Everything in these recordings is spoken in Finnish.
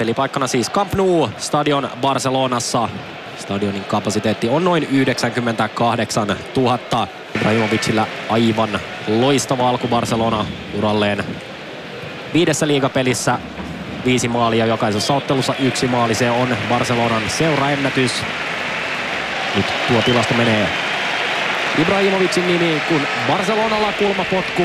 Pelipaikkana siis Camp Nou, stadion Barcelonassa. Stadionin kapasiteetti on noin 98 000. Ibrahimovicilla aivan loistava alku Barcelona uralleen. Viidessä liigapelissä viisi maalia jokaisessa ottelussa yksi maali. Se on Barcelonan seuraennätys. Nyt tuo tilasto menee Ibrahimovicin nimi, kun Barcelonalla kulmapotku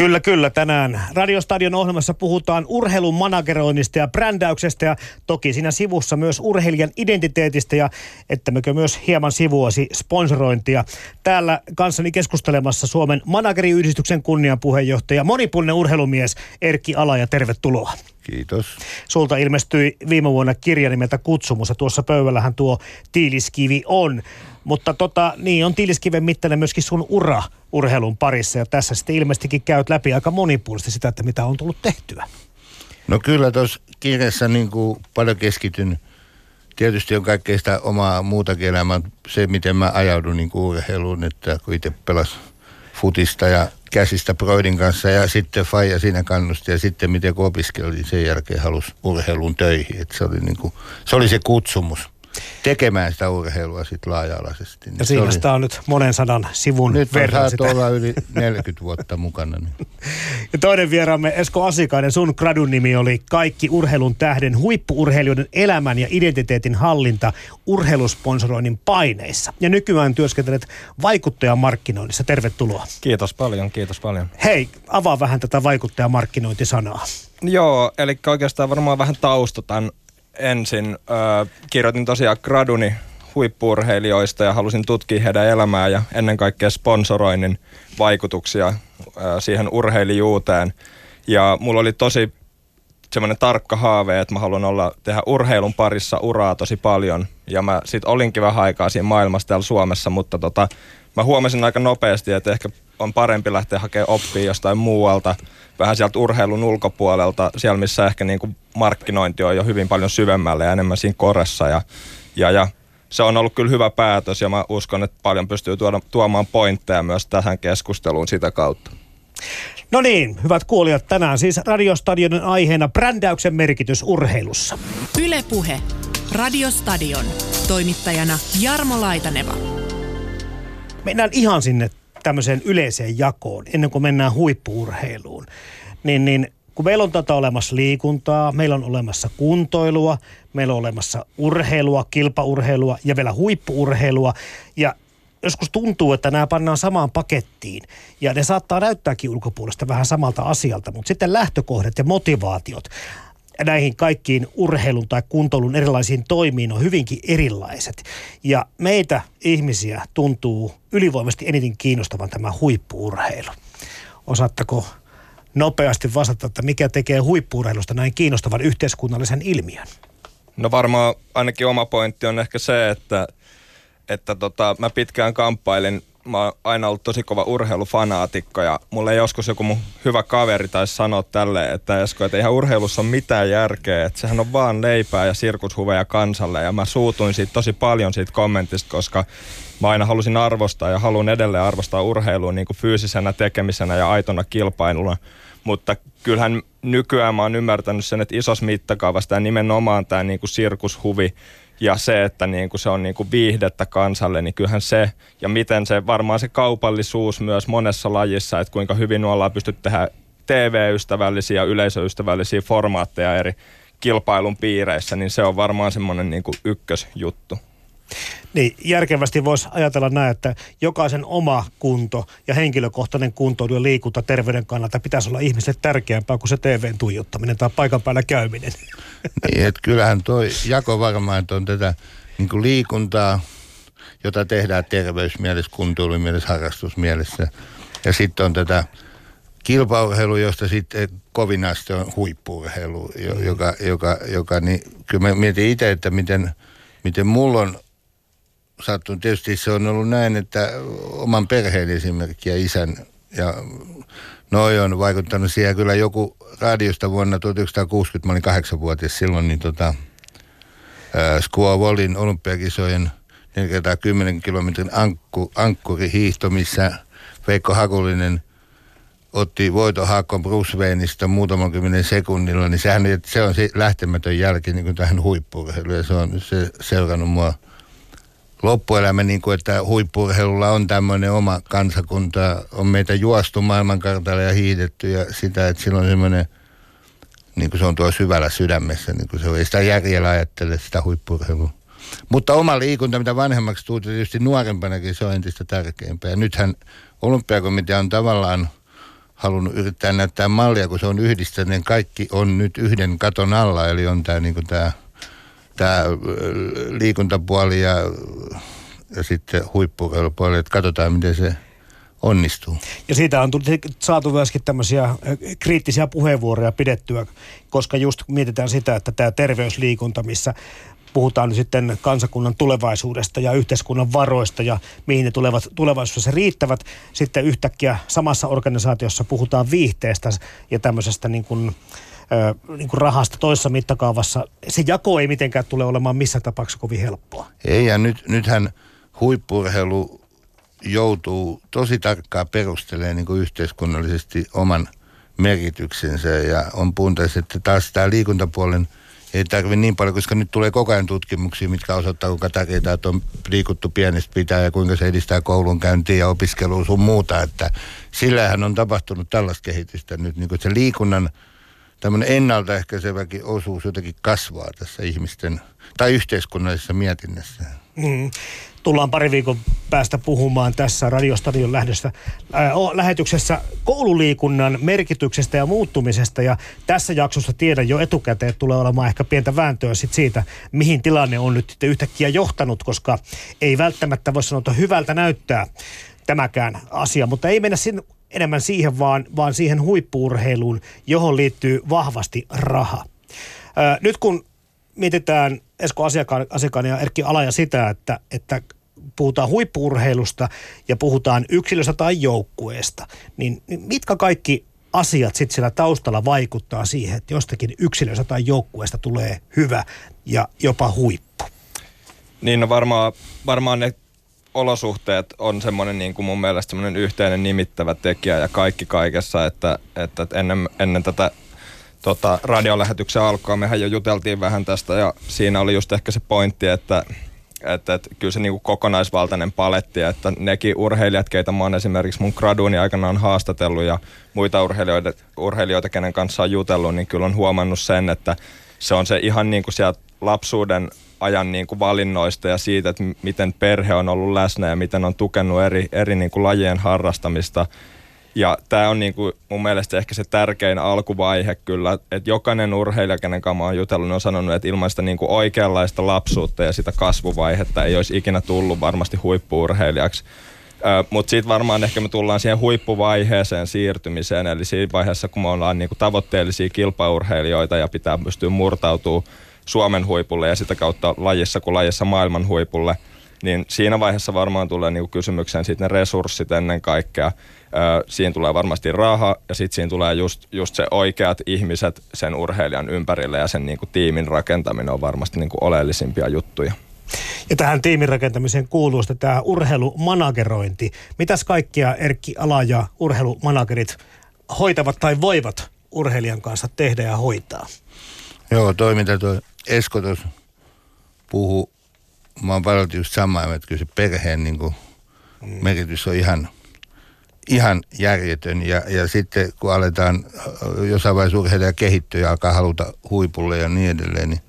Kyllä, kyllä. Tänään Radiostadion ohjelmassa puhutaan urheilun manageroinnista ja brändäyksestä ja toki siinä sivussa myös urheilijan identiteetistä ja ettämmekö myös hieman sivuasi sponsorointia. Täällä kanssani keskustelemassa Suomen manageriyhdistyksen kunnianpuheenjohtaja, monipuolinen urheilumies Erkki Ala ja tervetuloa. Kiitos. Sulta ilmestyi viime vuonna kirja nimeltä Kutsumus ja tuossa pöydällähän tuo tiiliskivi on. Mutta tota, niin on tiiliskiven mittainen myöskin sun ura urheilun parissa ja tässä sitten ilmeisestikin käyt läpi aika monipuolisesti sitä, että mitä on tullut tehtyä. No kyllä tuossa kirjassa niin kuin paljon keskityn. Tietysti on kaikkea sitä omaa muutakin elämää, se miten mä ajaudun niin kuin urheiluun, että kun itse pelas futista ja käsistä Broidin kanssa ja sitten Faija siinä kannusti ja sitten miten kun opiskelin sen jälkeen halusi urheilun töihin. Että se, oli niin kuin, se oli se kutsumus tekemään sitä urheilua sitten laaja-alaisesti. Niin ja siinä oli... sitä on nyt monen sadan sivun nyt verran Nyt olla yli 40 vuotta mukana. Niin. ja toinen vieraamme Esko Asikainen, sun gradun nimi oli Kaikki urheilun tähden huippuurheilijoiden elämän ja identiteetin hallinta urheilusponsoroinnin paineissa. Ja nykyään työskentelet vaikuttajamarkkinoinnissa. Tervetuloa. Kiitos paljon, kiitos paljon. Hei, avaa vähän tätä vaikuttajamarkkinointisanaa. Joo, eli oikeastaan varmaan vähän taustotan ensin äh, kirjoitin tosiaan graduni huippuurheilijoista ja halusin tutkia heidän elämää ja ennen kaikkea sponsoroinnin vaikutuksia äh, siihen urheilijuuteen. Ja mulla oli tosi semmoinen tarkka haave, että mä haluan olla, tehdä urheilun parissa uraa tosi paljon. Ja mä sit olinkin vähän aikaa siinä maailmassa täällä Suomessa, mutta tota, mä huomasin aika nopeasti, että ehkä on parempi lähteä hakemaan oppia jostain muualta, vähän sieltä urheilun ulkopuolelta, siellä missä ehkä niin kuin markkinointi on jo hyvin paljon syvemmälle ja enemmän siinä koressa. Ja, ja, ja se on ollut kyllä hyvä päätös ja mä uskon, että paljon pystyy tuoda, tuomaan pointteja myös tähän keskusteluun sitä kautta. No niin, hyvät kuulijat, tänään siis Radiostadionin aiheena brändäyksen merkitys urheilussa. Ylepuhe. Radiostadion. Toimittajana Jarmo Laitaneva. Mennään ihan sinne tämmöiseen yleiseen jakoon, ennen kuin mennään huippuurheiluun. Niin, niin kun meillä on tätä olemassa liikuntaa, meillä on olemassa kuntoilua, meillä on olemassa urheilua, kilpaurheilua ja vielä huippuurheilua. Ja joskus tuntuu, että nämä pannaan samaan pakettiin ja ne saattaa näyttääkin ulkopuolesta vähän samalta asialta, mutta sitten lähtökohdat ja motivaatiot näihin kaikkiin urheilun tai kuntoilun erilaisiin toimiin on hyvinkin erilaiset. Ja meitä ihmisiä tuntuu ylivoimaisesti eniten kiinnostavan tämä huippuurheilu. Osaatteko nopeasti vastata, että mikä tekee huippuurheilusta näin kiinnostavan yhteiskunnallisen ilmiön? No varmaan ainakin oma pointti on ehkä se, että, että tota, mä pitkään kamppailin mä oon aina ollut tosi kova urheilufanaatikko ja mulle joskus joku mun hyvä kaveri taisi sanoa tälle, että Esko, että eihän urheilussa ole mitään järkeä, että sehän on vaan leipää ja sirkushuveja kansalle ja mä suutuin siitä tosi paljon siitä kommentista, koska mä aina halusin arvostaa ja haluan edelleen arvostaa urheilua niin kuin fyysisenä tekemisenä ja aitona kilpailuna, mutta kyllähän nykyään mä oon ymmärtänyt sen, että isossa mittakaavassa tämä nimenomaan tämä niin kuin sirkushuvi ja se, että niin kuin se on niin kuin viihdettä kansalle, niin kyllähän se, ja miten se, varmaan se kaupallisuus myös monessa lajissa, että kuinka hyvin ollaan pystytty tehdä TV-ystävällisiä yleisöystävällisiä formaatteja eri kilpailun piireissä, niin se on varmaan semmoinen niin kuin ykkösjuttu. Niin, järkevästi voisi ajatella näin, että jokaisen oma kunto ja henkilökohtainen kunto ja liikunta terveyden kannalta pitäisi olla ihmiselle tärkeämpää kuin se TVn tuijottaminen tai paikan päällä käyminen. Niin, että kyllähän tuo jako varmaan, että on tätä niin kuin liikuntaa, jota tehdään terveysmielessä, kuntoilumielessä, harrastusmielessä. Ja sitten on tätä kilpaurheilu, josta sitten kovinaasti on huippuurheilu, joka, joka, joka niin kyllä mä mietin itse, että miten, miten mulla on sattunut. Tietysti se on ollut näin, että oman perheen esimerkki ja isän ja noi on vaikuttanut siihen. Kyllä joku radiosta vuonna 1960, mä olin kahdeksanvuotias silloin, niin tota, äh, Squawallin olympiakisojen 410 kilometrin ankku, ankkurihiihto, missä Veikko Hakulinen otti voiton Bruce Wayneista muutaman kymmenen sekunnilla, niin sehän, se on se lähtemätön jälki niin kuin tähän huippurheiluun ja se on se seurannut mua loppuelämä, niin kuin, että huippurheilulla on tämmöinen oma kansakunta, on meitä juostu maailmankartalle ja hiidetty ja sitä, että sillä on semmoinen, niin kuin se on tuo syvällä sydämessä, niin kuin se ei sitä järjellä ajattele sitä huippurheilua. Mutta oma liikunta, mitä vanhemmaksi tuli, tietysti nuorempanakin se on entistä tärkeämpää. Nythän olympiakomitea on tavallaan halunnut yrittää näyttää mallia, kun se on yhdistänyt, niin kaikki on nyt yhden katon alla, eli on tämä niin tämä tämä liikuntapuoli ja, ja sitten huippuurheilupuoli, että katsotaan miten se onnistuu. Ja siitä on saatu myöskin tämmöisiä kriittisiä puheenvuoroja pidettyä, koska just mietitään sitä, että tämä terveysliikunta, missä puhutaan nyt sitten kansakunnan tulevaisuudesta ja yhteiskunnan varoista ja mihin ne tulevat, tulevaisuudessa riittävät. Sitten yhtäkkiä samassa organisaatiossa puhutaan viihteestä ja tämmöisestä niin kuin, äh, niin kuin rahasta toisessa mittakaavassa. Se jako ei mitenkään tule olemaan missä tapauksessa kovin helppoa. Ei ja nyt, nythän huippurheilu joutuu tosi tarkkaan perustelemaan niin kuin yhteiskunnallisesti oman merkityksensä ja on puhuntaisi, että taas tämä liikuntapuolen – ei tarvi niin paljon, koska nyt tulee koko ajan tutkimuksia, mitkä osoittaa, kuinka tärkeää että on liikuttu pienestä pitää ja kuinka se edistää koulun käyntiä ja opiskelua sun muuta. Että sillähän on tapahtunut tällaista kehitystä nyt, niin kuin se liikunnan tämmöinen ennaltaehkäiseväkin osuus jotenkin kasvaa tässä ihmisten tai yhteiskunnallisessa mietinnässä. Mm tullaan pari viikon päästä puhumaan tässä Radiostadion lähdössä, ää, lähetyksessä koululiikunnan merkityksestä ja muuttumisesta. Ja tässä jaksossa tiedän jo etukäteen, että tulee olemaan ehkä pientä vääntöä sit siitä, mihin tilanne on nyt yhtäkkiä johtanut, koska ei välttämättä voi sanoa, että hyvältä näyttää tämäkään asia, mutta ei mennä sinne enemmän siihen, vaan, vaan siihen huippuurheiluun, johon liittyy vahvasti raha. Ää, nyt kun mietitään Esko Asiakaan, Asiakaan ja Erkki Alaja sitä, että, että puhutaan huippuurheilusta ja puhutaan yksilöstä tai joukkueesta, niin, niin mitkä kaikki asiat sitten siellä taustalla vaikuttaa siihen, että jostakin yksilöstä tai joukkueesta tulee hyvä ja jopa huippu? Niin no varmaan, varmaan ne olosuhteet on semmoinen niin kuin mun mielestä semmoinen yhteinen nimittävä tekijä ja kaikki kaikessa, että, että ennen, ennen tätä tota, radiolähetyksen alkua mehän jo juteltiin vähän tästä ja siinä oli just ehkä se pointti, että että, että kyllä se niin kuin kokonaisvaltainen paletti, että nekin urheilijat, keitä mä oon esimerkiksi mun graduuni aikana on haastatellut ja muita urheilijoita, urheilijoita, kenen kanssa on jutellut, niin kyllä on huomannut sen, että se on se ihan niin kuin sieltä lapsuuden ajan niin kuin valinnoista ja siitä, että miten perhe on ollut läsnä ja miten on tukenut eri, eri niin kuin lajien harrastamista – ja tämä on niinku mun mielestä ehkä se tärkein alkuvaihe kyllä, että jokainen urheilija, kenen kanssa on jutellut, niin on sanonut, että ilman sitä niinku oikeanlaista lapsuutta ja sitä kasvuvaihetta ei olisi ikinä tullut varmasti huippuurheilijaksi. Mutta sitten varmaan ehkä me tullaan siihen huippuvaiheeseen siirtymiseen, eli siinä vaiheessa, kun me ollaan niinku tavoitteellisia kilpaurheilijoita ja pitää pystyä murtautumaan Suomen huipulle ja sitä kautta lajissa kuin lajissa maailman huipulle, niin siinä vaiheessa varmaan tulee niinku kysymykseen sitten ne resurssit ennen kaikkea – siinä tulee varmasti raha ja sitten siinä tulee just, just se oikeat ihmiset sen urheilijan ympärille ja sen niinku tiimin rakentaminen on varmasti niinku oleellisimpia juttuja. Ja tähän tiimin rakentamiseen kuuluu sitten tämä urheilumanagerointi. Mitäs kaikkia Erkki Ala ja urheilumanagerit hoitavat tai voivat urheilijan kanssa tehdä ja hoitaa? Joo, toiminta Esko tuossa puhuu. Mä oon paljon just samaa, että kyllä se perheen niin kuin, mm. merkitys on ihan – ihan järjetön. Ja, ja sitten kun aletaan jossain vaiheessa urheilija kehittyä ja alkaa haluta huipulle ja niin edelleen, niin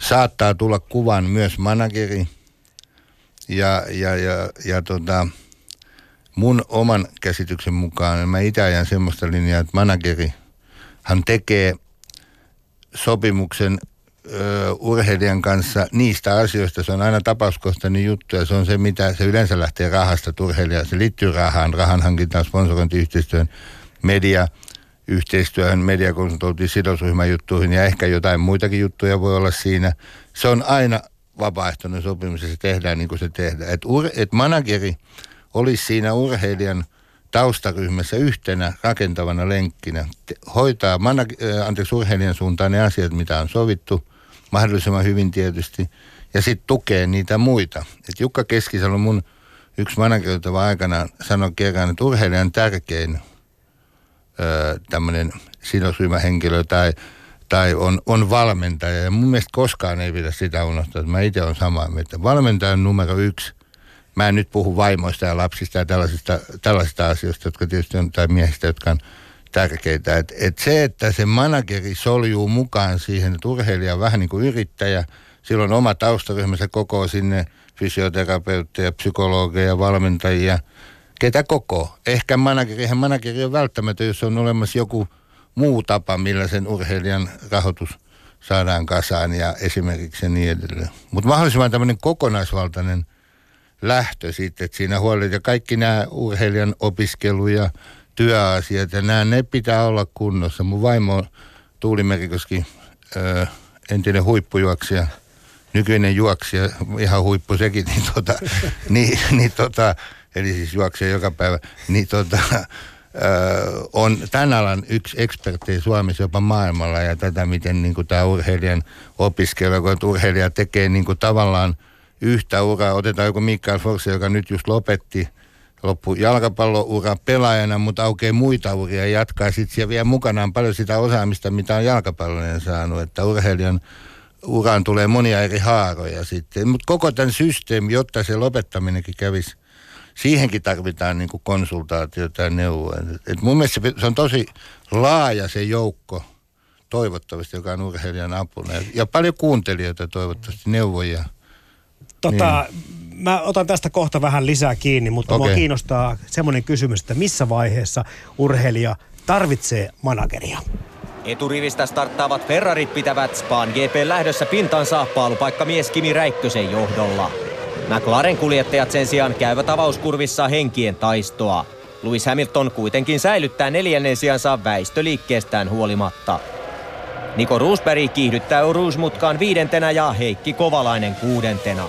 saattaa tulla kuvan myös manageri. Ja, ja, ja, ja tota, mun oman käsityksen mukaan niin mä itse ajan semmoista linjaa, että manageri hän tekee sopimuksen urheilijan kanssa niistä asioista. Se on aina tapauskohtainen juttu ja se on se, mitä se yleensä lähtee rahasta urheilija. Se liittyy rahaan, rahan hankintaan, sponsorointiyhteistyön, media, yhteistyöhön, mediakonsultointiin, sidosryhmäjuttuihin ja ehkä jotain muitakin juttuja voi olla siinä. Se on aina vapaaehtoinen sopimus ja se tehdään niin kuin se tehdään. Että et manageri olisi siinä urheilijan taustaryhmässä yhtenä rakentavana lenkkinä. Hoitaa manag- anteeksi, urheilijan suuntaan ne asiat, mitä on sovittu – mahdollisimman hyvin tietysti, ja sitten tukee niitä muita. Et Jukka Keskisalo, mun yksi manageroitava aikana, sanoi kerran, että urheilijan tärkein tämmöinen sidosryhmähenkilö tai, tai on, on valmentaja. Ja mun mielestä koskaan ei pidä sitä unohtaa, että mä itse olen samaa mieltä. Valmentaja on numero yksi. Mä en nyt puhu vaimoista ja lapsista ja tällaisista, tällaisista asioista, jotka tietysti on, tai miehistä, jotka on tärkeitä. Et, et se, että se manageri soljuu mukaan siihen, että urheilija on vähän niin kuin yrittäjä, silloin oma taustaryhmänsä koko sinne fysioterapeutteja, psykologeja, valmentajia, ketä koko. Ehkä manageri, eihän manageri on välttämättä, jos on olemassa joku muu tapa, millä sen urheilijan rahoitus saadaan kasaan ja esimerkiksi ja niin edelleen. Mutta mahdollisimman tämmöinen kokonaisvaltainen lähtö sitten, että siinä ja kaikki nämä urheilijan opiskelu ja työasiat ja nämä, ne pitää olla kunnossa. Mun vaimo on Tuuli Merikoski, ö, entinen huippujuoksija, nykyinen juoksija, ihan huippu sekin, niin tota, niin, niin tota, eli siis juoksee joka päivä, niin tota, on tämän alan yksi ekspertti Suomessa jopa maailmalla ja tätä, miten niin tämä urheilijan opiskelu, kun urheilija tekee niin kuin tavallaan yhtä uraa. Otetaan joku Mikael Forse, joka nyt just lopetti loppu jalkapalloura pelaajana, mutta aukeaa muita uria ja jatkaa sitten siellä vielä mukanaan paljon sitä osaamista, mitä on jalkapalloinen saanut, että urheilijan uraan tulee monia eri haaroja sitten. Mutta koko tämän systeemi, jotta se lopettaminenkin kävisi, siihenkin tarvitaan niin kuin konsultaatiota ja neuvoa. Et, mun mielestä se, se on tosi laaja se joukko, toivottavasti, joka on urheilijan apuna. Ja, ja paljon kuuntelijoita toivottavasti, neuvoja. Tota, niin. Mä otan tästä kohta vähän lisää kiinni, mutta okay. mua kiinnostaa semmoinen kysymys, että missä vaiheessa urheilija tarvitsee manageria? Eturivistä starttaavat Ferrarit pitävät Spaan GP lähdössä pintansa mies Kimi Räikkösen johdolla. McLaren kuljettajat sen sijaan käyvät avauskurvissa henkien taistoa. Lewis Hamilton kuitenkin säilyttää neljännen sijansa väistöliikkeestään huolimatta. Niko Roosberg kiihdyttää Rouge-mutkaan viidentenä ja Heikki Kovalainen kuudentena.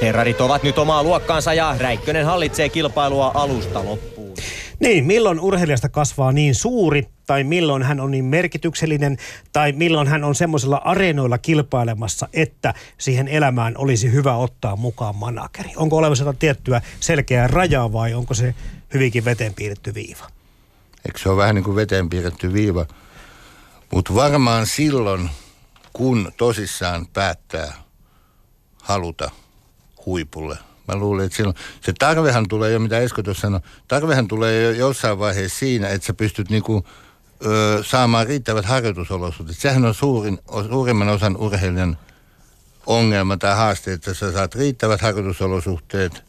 Ferrarit ovat nyt omaa luokkaansa ja Räikkönen hallitsee kilpailua alusta loppuun. Niin, milloin urheilijasta kasvaa niin suuri, tai milloin hän on niin merkityksellinen, tai milloin hän on semmoisella areenoilla kilpailemassa, että siihen elämään olisi hyvä ottaa mukaan manageri? Onko olemassa jotain tiettyä selkeää rajaa vai onko se hyvinkin veteen piirretty viiva? Eikö se ole vähän niin kuin veteen piirretty viiva? Mutta varmaan silloin, kun tosissaan päättää haluta huipulle. Mä luulen, että silloin, se tarvehan tulee jo, mitä Esko tuossa sanoi, tarvehan tulee jo jossain vaiheessa siinä, että sä pystyt niinku, ö, saamaan riittävät harjoitusolosuhteet. Sehän on suurin, suurimman osan urheilijan ongelma tai haaste, että sä saat riittävät harjoitusolosuhteet,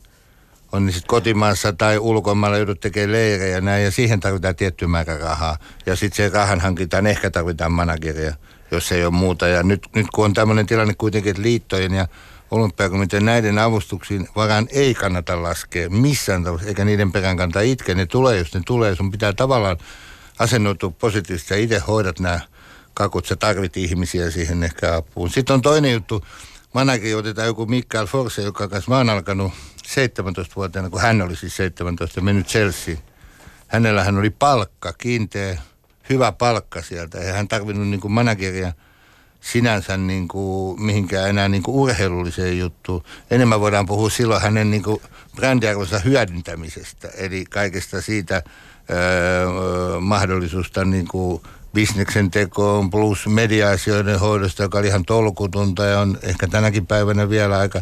on niin sitten kotimaassa tai ulkomailla joudut tekemään leirejä näin, ja siihen tarvitaan tietty määrä rahaa. Ja sitten se rahan hankitaan, ehkä tarvitaan manageria, jos ei ole muuta. Ja nyt, nyt kun on tämmöinen tilanne kuitenkin, että liittojen ja olympiakomitean näiden avustuksiin varaan ei kannata laskea missään tavalla, eikä niiden perään kannata itkeä. Ne tulee, jos ne tulee. Sun pitää tavallaan asennoitua positiivisesti ja itse hoidat nämä kakut. Sä tarvit ihmisiä siihen ehkä apuun. Sitten on toinen juttu. Manageri otetaan joku Mikael Forse, joka kanssa mä oon alkanut 17-vuotiaana, kun hän oli siis 17 mennyt Chelsea. Hänellä hän oli palkka, kiinteä, hyvä palkka sieltä. Ja hän tarvinnut niin kuin manageria – sinänsä niin kuin, mihinkään enää niin kuin urheilulliseen juttuun. Enemmän voidaan puhua silloin hänen niin kuin brändiarvonsa hyödyntämisestä, eli kaikesta siitä öö, mahdollisuusta niin kuin bisneksen tekoon plus media-asioiden hoidosta, joka oli ihan tolkutunta ja on ehkä tänäkin päivänä vielä aika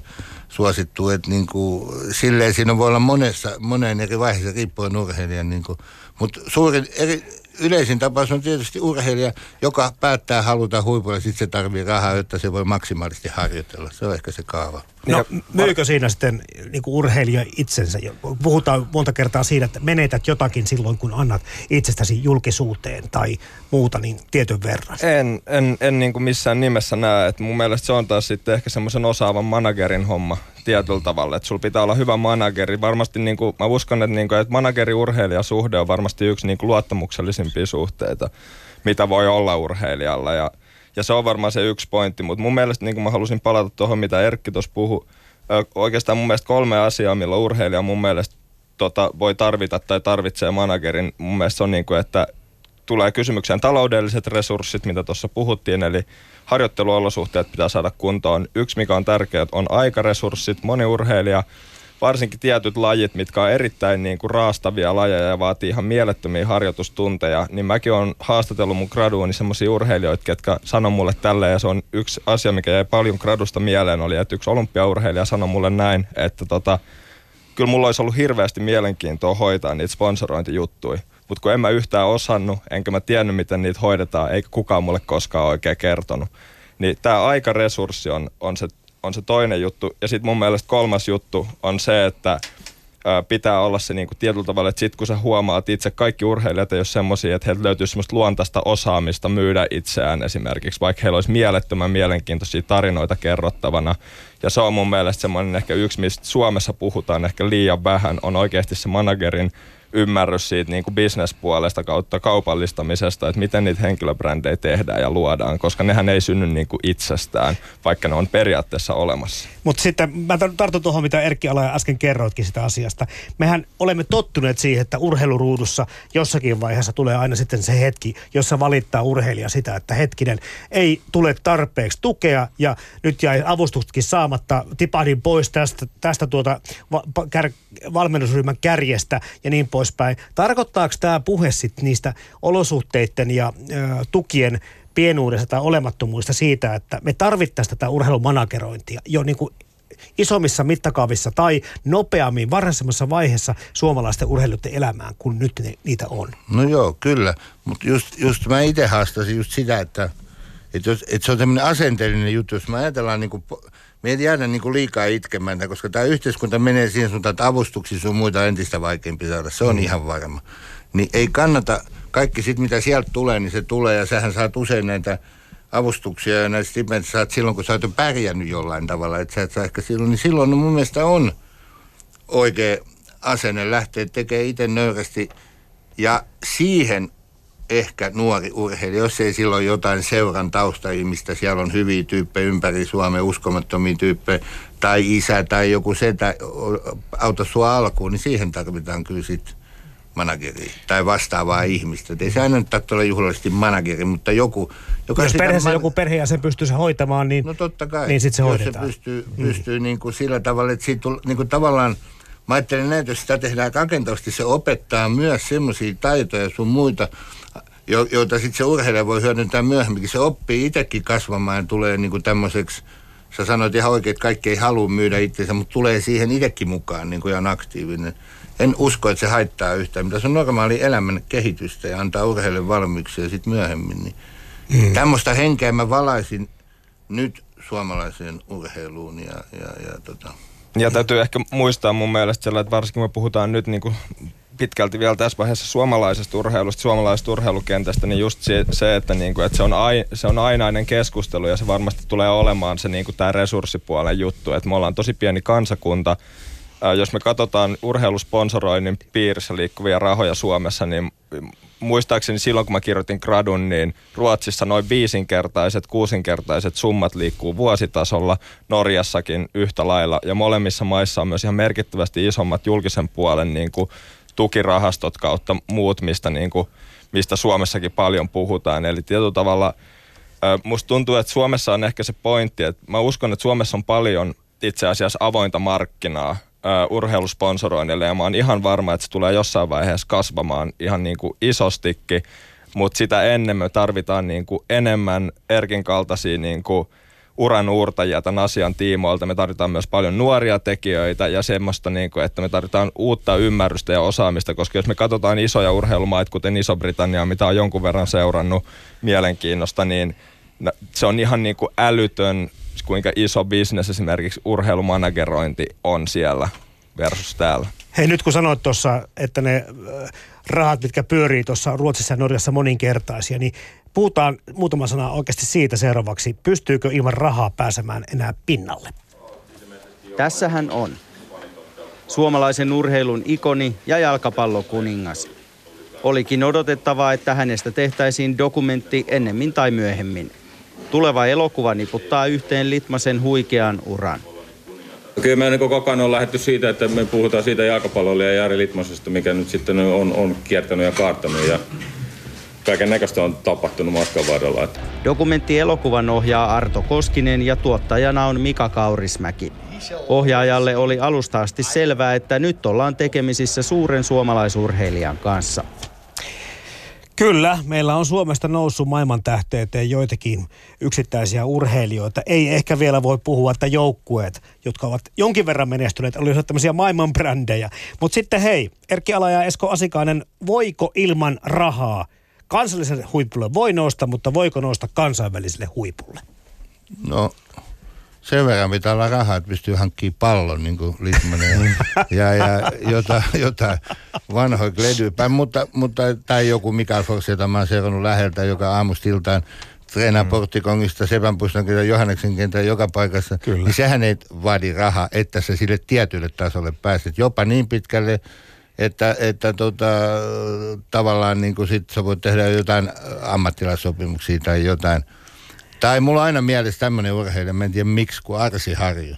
suosittu, että niin kuin, silleen siinä voi olla monessa, moneen eri vaiheessa riippuen urheilijan, niin kuin, mutta suurin eri, yleisin tapaus on tietysti urheilija, joka päättää haluta huipulle, sitten se tarvii rahaa, jotta se voi maksimaalisesti harjoitella. Se on ehkä se kaava. No, myykö siinä sitten niin kuin urheilija itsensä? Puhutaan monta kertaa siitä, että menetät jotakin silloin, kun annat itsestäsi julkisuuteen tai muuta, niin tietyn verran. En, en, en niin kuin missään nimessä näe. Että mun mielestä se on taas sitten ehkä semmoisen osaavan managerin homma tietyllä tavalla. Että sulla pitää olla hyvä manageri. Varmasti niin kuin, mä uskon, että, niin kuin, että manageri-urheilijasuhde on varmasti yksi niin kuin luottamuksellisimpia suhteita, mitä voi olla urheilijalla. Ja, ja se on varmaan se yksi pointti. Mutta mun mielestä niin kuin mä halusin palata tuohon, mitä Erkki tuossa puhui. Oikeastaan mun mielestä kolme asiaa, millä urheilija mun mielestä tota, voi tarvita tai tarvitsee managerin. Mun mielestä on niin kuin, että tulee kysymykseen taloudelliset resurssit, mitä tuossa puhuttiin, eli harjoitteluolosuhteet pitää saada kuntoon. Yksi, mikä on tärkeää, on aikaresurssit. Moni urheilija varsinkin tietyt lajit, mitkä on erittäin niin kuin raastavia lajeja ja vaatii ihan mielettömiä harjoitustunteja, niin mäkin olen haastatellut mun graduuni semmoisia urheilijoita, jotka sanoi mulle tälleen, ja se on yksi asia, mikä jäi paljon gradusta mieleen, oli, että yksi olympiaurheilija sanoi mulle näin, että tota, kyllä mulla olisi ollut hirveästi mielenkiintoa hoitaa niitä sponsorointijuttuja, mutta kun en mä yhtään osannut, enkä mä tiennyt, miten niitä hoidetaan, eikä kukaan mulle koskaan oikein kertonut, niin tämä aikaresurssi on, on se on se toinen juttu. Ja sitten mun mielestä kolmas juttu on se, että pitää olla se niin kuin tietyllä tavalla, että sitten kun sä huomaat itse, kaikki urheilijat ei ole semmoisia, että heiltä löytyy semmoista luontaista osaamista myydä itseään esimerkiksi, vaikka heillä olisi mielettömän mielenkiintoisia tarinoita kerrottavana. Ja se on mun mielestä semmoinen ehkä yksi, mistä Suomessa puhutaan ehkä liian vähän, on oikeasti se managerin ymmärrys siitä niin kuin bisnespuolesta kautta kaupallistamisesta, että miten niitä henkilöbrändejä tehdään ja luodaan, koska nehän ei synny niin kuin itsestään, vaikka ne on periaatteessa olemassa. Mutta sitten mä tartun tuohon, mitä Erkki Ala äsken kerroitkin sitä asiasta. Mehän olemme tottuneet siihen, että urheiluruudussa jossakin vaiheessa tulee aina sitten se hetki, jossa valittaa urheilija sitä, että hetkinen, ei tule tarpeeksi tukea ja nyt jäi avustuksetkin saamatta, tipahdin pois tästä, tästä tuota va- kär, valmennusryhmän kärjestä ja niin poispäin. Tarkoittaako tämä puhe sitten niistä olosuhteiden ja ö, tukien pienuudesta tai olemattomuudesta siitä, että me tarvittaisiin tätä urheilumanagerointia jo niin kuin isommissa mittakaavissa tai nopeammin varhaisemmassa vaiheessa suomalaisten urheilijoiden elämään, kun nyt ne, niitä on? No joo, kyllä. Mutta just, just mä itse haastasin just sitä, että, että, jos, että se on tämmöinen asenteellinen juttu. Jos mä ajatellaan niin kuin, me ei jäädä niin liikaa itkemään, koska tämä yhteiskunta menee siihen suuntaan, että avustuksia sun muita entistä vaikeampi saada. Se on mm. ihan varma. Niin ei kannata, kaikki sit mitä sieltä tulee, niin se tulee ja sähän saat usein näitä avustuksia ja näistä stipendit saat silloin, kun sä oot pärjännyt jollain tavalla, että sä et saa ehkä silloin, niin silloin no mun mielestä on oikea asenne lähteä tekemään itse nöyrästi ja siihen ehkä nuori urheilija, jos ei silloin jotain seuran taustaihmistä, siellä on hyviä tyyppejä ympäri Suomea, uskomattomia tyyppejä, tai isä tai joku setä auta sua alkuun, niin siihen tarvitaan kyllä sitten manageri tai vastaavaa ihmistä. Et ei se aina tarvitse olla juhlallisesti manageri, mutta joku... Joka Jos perheessä man... joku perhejäsen pystyy se hoitamaan, niin, no totta kai, niin sitten se jos hoidetaan. se pystyy, mm. pystyy niin kuin sillä tavalla, että siitä niin kuin tavallaan Mä ajattelen näin, että jos sitä tehdään rakentavasti, se opettaa myös semmoisia taitoja sun muita, jo, joita sitten se urheilija voi hyödyntää myöhemmin. Se oppii itsekin kasvamaan ja tulee niin kuin tämmöiseksi, sä sanoit ihan oikein, että kaikki ei halua myydä itseensä, mutta tulee siihen itsekin mukaan niin kuin ihan aktiivinen. En usko, että se haittaa yhtään, mitä se on normaali elämän kehitystä ja antaa urheilijan valmiuksia sitten myöhemmin. Niin mm. Tämmöistä henkeä mä valaisin nyt suomalaiseen urheiluun ja, ja, ja tota, ja täytyy ehkä muistaa mun mielestä sellainen, että varsinkin me puhutaan nyt niin kuin pitkälti vielä tässä vaiheessa suomalaisesta urheilusta, suomalaisesta urheilukentästä, niin just se, että, niin kuin, että se, on ai, se on ainainen keskustelu ja se varmasti tulee olemaan se niin kuin tämä resurssipuolen juttu, että me ollaan tosi pieni kansakunta. jos me katsotaan urheilusponsoroinnin piirissä liikkuvia rahoja Suomessa, niin muistaakseni silloin, kun mä kirjoitin gradun, niin Ruotsissa noin viisinkertaiset, kuusinkertaiset summat liikkuu vuositasolla, Norjassakin yhtä lailla, ja molemmissa maissa on myös ihan merkittävästi isommat julkisen puolen niin kuin tukirahastot kautta muut, mistä, niin kuin, mistä Suomessakin paljon puhutaan. Eli tietyllä tavalla musta tuntuu, että Suomessa on ehkä se pointti, että mä uskon, että Suomessa on paljon itse asiassa avointa markkinaa urheilusponsoroinnille ja mä oon ihan varma, että se tulee jossain vaiheessa kasvamaan ihan niin kuin isostikin, mutta sitä ennen me tarvitaan niin kuin enemmän Erkin kaltaisia niin kuin uran uurtajia tämän asian tiimoilta. Me tarvitaan myös paljon nuoria tekijöitä ja semmoista, niin kuin, että me tarvitaan uutta ymmärrystä ja osaamista, koska jos me katsotaan isoja urheilumaita, kuten Iso-Britannia, mitä on jonkun verran seurannut mielenkiinnosta, niin se on ihan niin kuin älytön, kuinka iso bisnes esimerkiksi urheilumanagerointi on siellä versus täällä. Hei nyt kun sanoit tuossa, että ne rahat, mitkä pyörii tuossa Ruotsissa ja Norjassa moninkertaisia, niin Puhutaan muutama sana oikeasti siitä seuraavaksi. Pystyykö ilman rahaa pääsemään enää pinnalle? Tässähän on. Suomalaisen urheilun ikoni ja jalkapallokuningas. Olikin odotettavaa, että hänestä tehtäisiin dokumentti ennemmin tai myöhemmin. Tuleva elokuva niputtaa yhteen Litmasen huikean uran. Kyllä me koko ajan on lähdetty siitä, että me puhutaan siitä jalkapallolle ja Jari Litmasesta, mikä nyt sitten on, on kiertänyt ja kaartanut. Ja kaiken näköistä on tapahtunut matkan varrella. Dokumenttielokuvan ohjaa Arto Koskinen ja tuottajana on Mika Kaurismäki. Ohjaajalle oli alusta asti selvää, että nyt ollaan tekemisissä suuren suomalaisurheilijan kanssa. Kyllä, meillä on Suomesta noussut maailman tähteyteen joitakin yksittäisiä urheilijoita. Ei ehkä vielä voi puhua, että joukkueet, jotka ovat jonkin verran menestyneet, olisivat tämmöisiä maailman brändejä. Mutta sitten hei, Erkki Ala ja Esko Asikainen, voiko ilman rahaa kansalliselle huipulle voi nousta, mutta voiko nousta kansainväliselle huipulle? No sen verran pitää olla rahaa, että pystyy hankkimaan pallon, niin kuin Litmanen ja, ja jota, jota vanhoja kledypä, mutta, mutta tai joku Mikael Fors, jota mä oon seurannut läheltä, joka aamustiltaan treenaa mm. Porttikongista, Sepänpuiston kentän, Johanneksen kentän joka paikassa, Kyllä. niin sehän ei vaadi rahaa, että se sille tietylle tasolle pääset. Jopa niin pitkälle, että, että tota, tavallaan niin kuin sit sä voit tehdä jotain ammattilaissopimuksia tai jotain – tai mulla aina mielessä tämmöinen urheilija, mä en tiedä miksi, kuin Arsi Harju,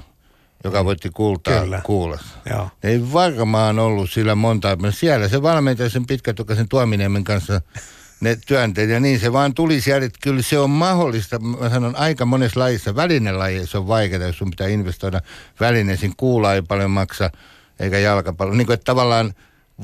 joka voitti kultaa Kyllä. kuulassa. Joo. Ei varmaan ollut sillä monta, siellä se valmentaja sen pitkätukaisen Tuominiemen kanssa ne työnteet ja niin se vaan tuli sieltä, että kyllä se on mahdollista, mä sanon aika monessa lajissa, välinelajeissa on vaikeaa, jos sun pitää investoida välineisiin, kuulaa ei paljon maksa, eikä jalkapallo, niin kuin, että tavallaan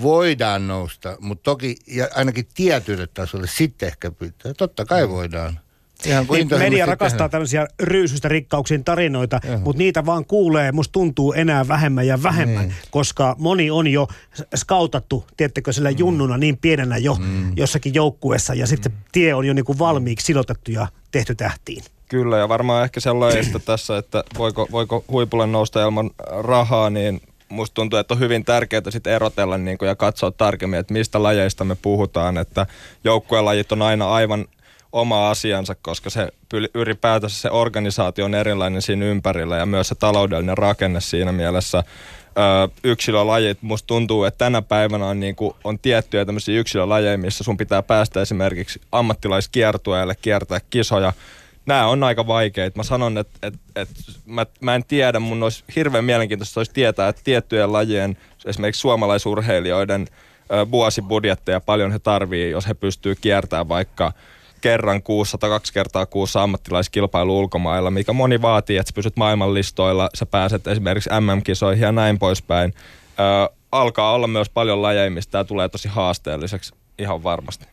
voidaan nousta, mutta toki ja ainakin tietylle tasolle sitten ehkä pitää, totta kai voidaan. Ihan niin, media rakastaa tehdä. tällaisia ryysystä rikkauksien tarinoita, Jaha. mutta niitä vaan kuulee, musta tuntuu enää vähemmän ja vähemmän, niin. koska moni on jo skautattu, tiettekö, sillä mm. junnuna niin pienenä jo mm. jossakin joukkuessa ja sitten mm. tie on jo niin kuin valmiiksi silotettu ja tehty tähtiin. Kyllä, ja varmaan ehkä sellaista tässä, että voiko, voiko huipulle nousta ilman rahaa, niin musta tuntuu, että on hyvin tärkeää sitten erotella niin kuin, ja katsoa tarkemmin, että mistä lajeista me puhutaan, että joukkuelajit on aina aivan – oma asiansa, koska se ylipäätänsä se organisaatio on erilainen siinä ympärillä ja myös se taloudellinen rakenne siinä mielessä. Ö, yksilölajit, musta tuntuu, että tänä päivänä on, niin kuin, on tiettyjä tämmöisiä yksilölajeja, missä sun pitää päästä esimerkiksi ammattilaiskiertueelle kiertää kisoja. Nämä on aika vaikeita. Mä sanon, että, että, että mä, mä en tiedä, mun olisi hirveän mielenkiintoista olisi tietää, että tiettyjen lajien, esimerkiksi suomalaisurheilijoiden vuosibudjetteja paljon he tarvii, jos he pystyy kiertämään vaikka – kerran kuussa tai kaksi kertaa kuussa ammattilaiskilpailu ulkomailla, mikä moni vaatii, että sä pysyt maailmanlistoilla, sä pääset esimerkiksi MM-kisoihin ja näin poispäin. Ö, alkaa olla myös paljon lajeja, mistä tämä tulee tosi haasteelliseksi ihan varmasti.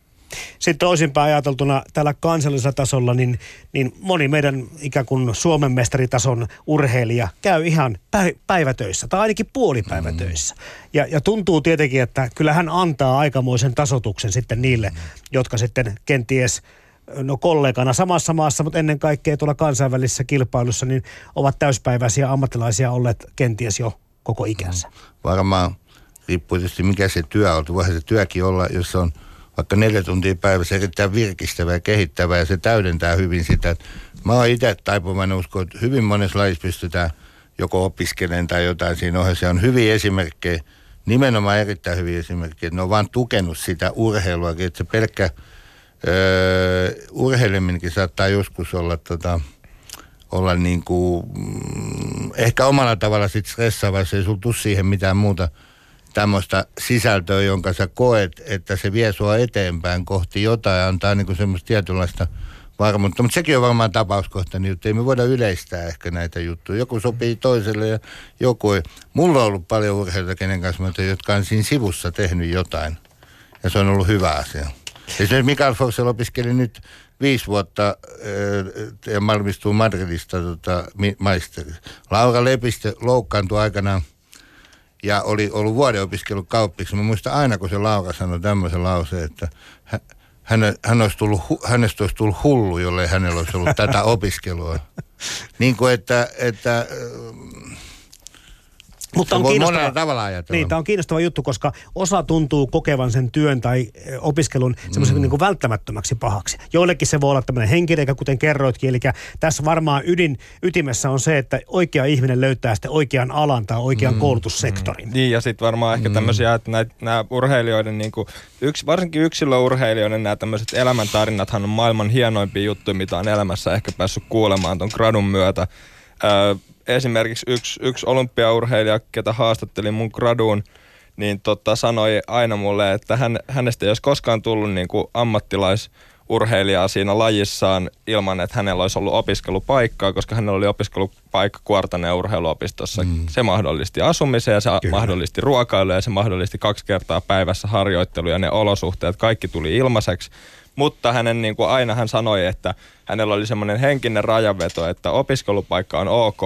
Sitten toisinpäin ajateltuna tällä kansallisella tasolla, niin, niin moni meidän ikään kuin Suomen mestaritason urheilija käy ihan päivätöissä tai ainakin puolipäivätöissä. Mm. Ja, ja tuntuu tietenkin, että kyllä hän antaa aikamoisen tasotuksen sitten niille, mm. jotka sitten kenties no kollegana samassa maassa, mutta ennen kaikkea tuolla kansainvälisessä kilpailussa, niin ovat täyspäiväisiä ammattilaisia olleet kenties jo koko ikänsä. Varmaan riippuu tietysti mikä se työ on. Voihan se työkin olla, jos on – vaikka neljä tuntia päivässä erittäin virkistävää ja kehittävää ja se täydentää hyvin sitä. Mä oon itse taipuvainen usko, että hyvin monessa lajissa pystytään joko opiskelemaan tai jotain siinä ohessa. on hyviä esimerkkejä, nimenomaan erittäin hyviä esimerkkejä, ne on vaan tukenut sitä urheilua, että se pelkkä öö, urheileminenkin saattaa joskus olla tota, olla niin kuin, mm, ehkä omalla tavalla sitten stressaava, jos ei sulla siihen mitään muuta – tämmöistä sisältöä, jonka sä koet, että se vie sua eteenpäin kohti jotain ja antaa niin semmoista tietynlaista varmuutta. Mutta sekin on varmaan tapauskohtainen juttu. Ei me voida yleistää ehkä näitä juttuja. Joku sopii toiselle ja joku ei. Mulla on ollut paljon urheilijoita, kenen kanssa mä jotka on siinä sivussa tehnyt jotain. Ja se on ollut hyvä asia. Esimerkiksi Mikael Forsell opiskeli nyt viisi vuotta äh, ja valmistuu Madridista tota, maisteri. Laura Lepistö loukkaantui aikanaan ja oli ollut vuoden opiskellut kauppiksi. Mä muistan aina, kun se Laura sanoi tämmöisen lauseen, että hän, hän olisi tullut, hänestä olisi tullut hullu, jollei hänellä olisi ollut tätä opiskelua. niin kuin että, että mutta on kiinnostava, tavalla ajatella. Niin, tämä on kiinnostava juttu, koska osa tuntuu kokevan sen työn tai opiskelun semmoisen mm. niin kuin välttämättömäksi pahaksi. Joillekin se voi olla tämmöinen henkireikä, kuten kerroitkin. Eli tässä varmaan ydin, ytimessä on se, että oikea ihminen löytää sitten oikean alan tai oikean mm. koulutussektorin. Mm. Niin, ja sitten varmaan ehkä mm. tämmöisiä, että näitä, nämä urheilijoiden, niin kuin, yks, varsinkin yksilöurheilijoiden nämä tämmöiset elämäntarinathan on maailman hienoimpia juttuja, mitä on elämässä ehkä päässyt kuulemaan tuon gradun myötä. Öö, esimerkiksi yksi, yksi olympiaurheilija, ketä haastattelin mun graduun, niin tota, sanoi aina mulle, että hän, hänestä ei olisi koskaan tullut niin kuin ammattilaisurheilijaa siinä lajissaan ilman, että hänellä olisi ollut opiskelupaikkaa, koska hänellä oli opiskelupaikka Kuortaneen urheiluopistossa. Mm. Se mahdollisti asumisen ja se Kyllä. mahdollisti ruokailu ja se mahdollisti kaksi kertaa päivässä harjoittelu ja ne olosuhteet, kaikki tuli ilmaiseksi. Mutta hänen niin kuin aina hän sanoi, että hänellä oli semmoinen henkinen rajaveto, että opiskelupaikka on ok,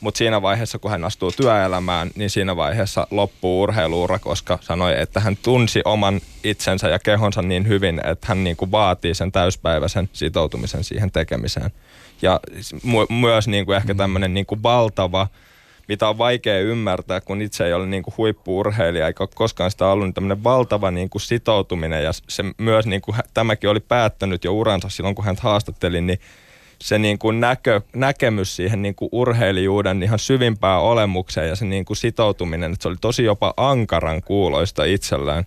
mutta siinä vaiheessa, kun hän astuu työelämään, niin siinä vaiheessa loppuu urheiluura, koska sanoi, että hän tunsi oman itsensä ja kehonsa niin hyvin, että hän niin kuin vaatii sen täyspäiväisen sitoutumisen siihen tekemiseen. Ja my- myös niin kuin ehkä tämmöinen niin kuin valtava mitä on vaikea ymmärtää, kun itse ei ole niin kuin huippuurheilija, eikä ole koskaan sitä ollut, niin tämmöinen valtava niin kuin sitoutuminen ja se myös, niin kuin, tämäkin oli päättänyt jo uransa silloin, kun hän haastattelin, niin se niin kuin näkö, näkemys siihen niin kuin urheilijuuden ihan syvimpään olemukseen ja se niin kuin sitoutuminen, että se oli tosi jopa ankaran kuuloista itsellään,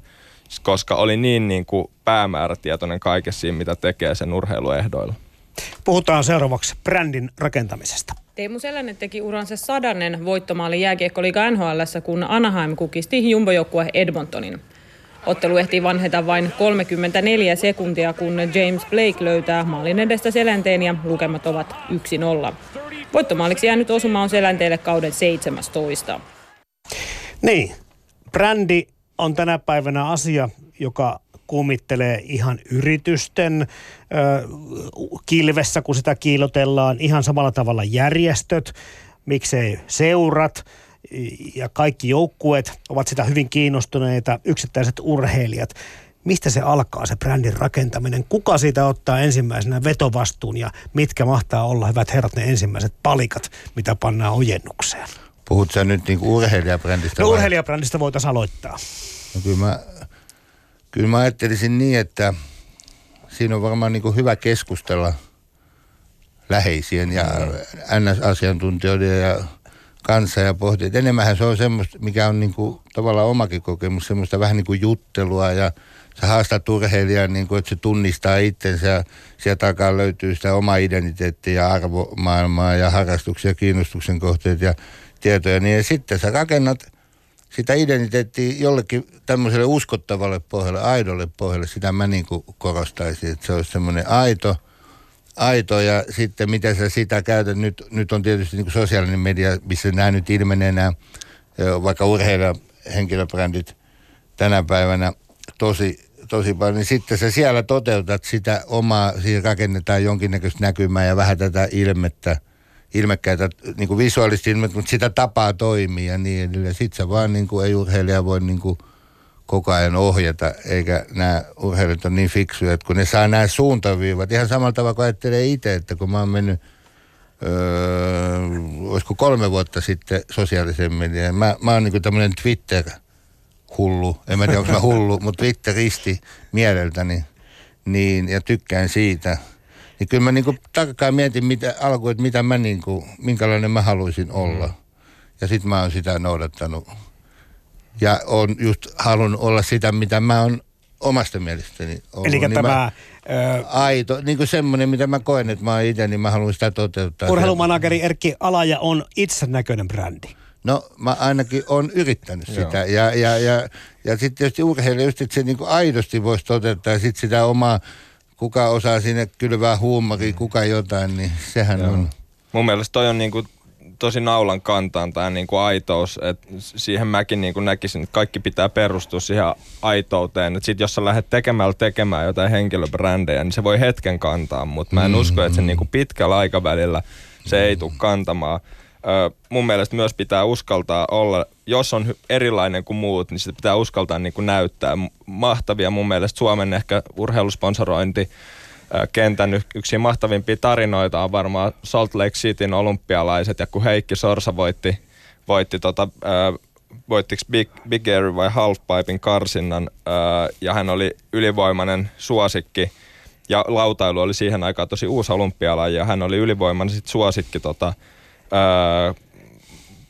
koska oli niin, niin kuin päämäärätietoinen kaikessa siinä, mitä tekee sen urheiluehdoilla. Puhutaan seuraavaksi brändin rakentamisesta. Teemu Selänen teki uransa sadannen voittomaali jääkiekkoliiga NHL, kun Anaheim kukisti jumbojoukkue Edmontonin. Ottelu ehti vanheta vain 34 sekuntia, kun James Blake löytää maalin edestä selänteen ja lukemat ovat 1-0. Voittomaaliksi jäänyt osuma on selänteelle kauden 17. Niin, brändi on tänä päivänä asia, joka kumittelee ihan yritysten ö, kilvessä, kun sitä kiilotellaan. Ihan samalla tavalla järjestöt, miksei seurat ja kaikki joukkueet ovat sitä hyvin kiinnostuneita, yksittäiset urheilijat. Mistä se alkaa se brändin rakentaminen? Kuka siitä ottaa ensimmäisenä vetovastuun ja mitkä mahtaa olla, hyvät herrat, ne ensimmäiset palikat, mitä pannaan ojennukseen? Puhut sä nyt niinku urheilijabrändistä? No urheilijabrändistä voitaisiin aloittaa. No kyllä mä Kyllä mä ajattelisin niin, että siinä on varmaan niin hyvä keskustella läheisien ja NS-asiantuntijoiden ja kanssa ja pohtia. Että enemmän se on semmoista, mikä on niin kuin, tavallaan omakin kokemus, semmoista vähän niin kuin juttelua ja sä haastat urheilijan, niin kuin, että se tunnistaa itsensä ja sieltä takaa löytyy sitä omaa identiteettiä ja arvomaailmaa ja harrastuksia, kiinnostuksen kohteet ja tietoja. Niin ja sitten sä rakennat – sitä identiteettiä jollekin tämmöiselle uskottavalle pohjalle, aidolle pohjalle, sitä mä niin kuin korostaisin, että se olisi semmoinen aito, aito. Ja sitten miten sä sitä käytät, nyt, nyt on tietysti niin kuin sosiaalinen media, missä nämä nyt ilmenee nämä, vaikka urheilijahenkilöbrändit tänä päivänä tosi, tosi paljon, niin sitten sä siellä toteutat sitä omaa, siinä rakennetaan jonkinnäköistä näkymää ja vähän tätä ilmettä – ilmekkäitä niin kuin visuaalisesti mutta sitä tapaa toimia ja niin edelleen. Sitten se vaan niin kuin, ei urheilija voi niin kuin, koko ajan ohjata, eikä nämä urheilijat on niin fiksuja, että kun ne saa nämä suuntaviivat, ihan samalla tavalla kuin ajattelee itse, että kun mä oon mennyt öö, olisiko kolme vuotta sitten sosiaalisen median, mä, mä oon niin tämmöinen Twitter hullu, en mä tiedä onko mä hullu, mutta Twitteristi mieleltäni, niin, ja tykkään siitä – niin kyllä mä niinku tarkkaan mietin mitä, alkuun, että mitä mä niinku, minkälainen mä haluaisin olla. Mm. Ja sitten mä oon sitä noudattanut. Ja on just halunnut olla sitä, mitä mä oon omasta mielestäni ollut. Eli niin tämä... Mä, aito, niin kuin semmoinen, mitä mä koen, että mä oon itse, niin mä haluan sitä toteuttaa. Urheilumanageri Erkki Alaja on itsenäköinen brändi. No mä ainakin on yrittänyt Joo. sitä. Ja, ja, ja, ja sitten tietysti urheilija just, että se niin aidosti voisi toteuttaa ja sitten sitä omaa kuka osaa sinne kylvää huumoria, kuka jotain, niin sehän Joo. on. Mun mielestä toi on niinku tosi naulan kantaan tämä niinku aitous, että siihen mäkin niinku näkisin, että kaikki pitää perustua siihen aitouteen. Että sit jos sä lähdet tekemällä tekemään jotain henkilöbrändejä, niin se voi hetken kantaa, mutta mä en mm. usko, että se niinku pitkällä aikavälillä se ei tule kantamaan mun mielestä myös pitää uskaltaa olla, jos on erilainen kuin muut, niin sitä pitää uskaltaa niin kuin näyttää. Mahtavia mun mielestä Suomen ehkä urheilusponsorointi kentän yksi mahtavimpia tarinoita on varmaan Salt Lake Cityn olympialaiset, ja kun Heikki Sorsa voitti, voitti tota, voittiko Big, Big Air vai Halfpipein karsinnan, ja hän oli ylivoimainen suosikki, ja lautailu oli siihen aikaan tosi uusi olympialaji, ja hän oli ylivoimainen sit suosikki tota, öö,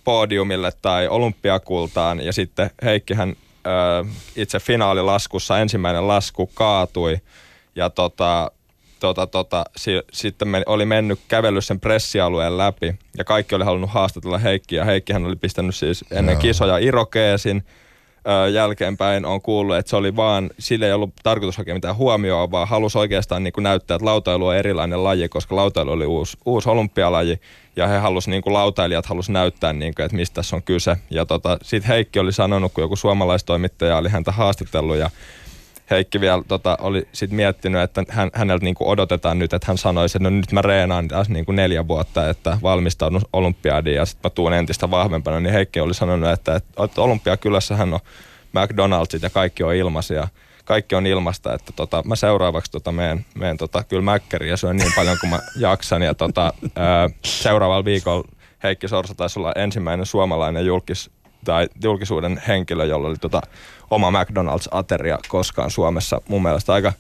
podiumille tai olympiakultaan ja sitten Heikkihän öö, itse finaalilaskussa ensimmäinen lasku kaatui ja tota, tota, tota, si, sitten me, oli mennyt kävellyt sen pressialueen läpi ja kaikki oli halunnut haastatella Heikkiä. Heikkihän oli pistänyt siis ennen Joo. kisoja irokeesin, jälkeenpäin on kuullut, että se oli vaan, sille ei ollut tarkoitus hakea mitään huomioon, vaan halusi oikeastaan niin kuin näyttää, että lautailu on erilainen laji, koska lautailu oli uusi, uusi olympialaji ja he halusivat, niin kuin lautailijat halusivat näyttää, niin kuin, että mistä tässä on kyse. Ja tota, sitten Heikki oli sanonut, kun joku suomalaistoimittaja oli häntä haastitellut ja Heikki vielä tota, oli sit miettinyt, että hän, häneltä niinku odotetaan nyt, että hän sanoisi, että no nyt mä reenaan taas niinku neljä vuotta, että valmistaudun olympiadiin ja sitten mä tuun entistä vahvempana, niin Heikki oli sanonut, että, että, olympiakylässähän on McDonald'sit ja kaikki on ilmaisia kaikki on ilmasta, että tota, mä seuraavaksi tota, meen, meen tota, kyllä mäkkäriä syön niin paljon kuin mä jaksan. Ja tota, ää, seuraavalla viikolla Heikki Sorsa taisi olla ensimmäinen suomalainen julkis, tai julkisuuden henkilö, jolla oli tota, oma McDonald's-ateria koskaan Suomessa. Mun mielestä aika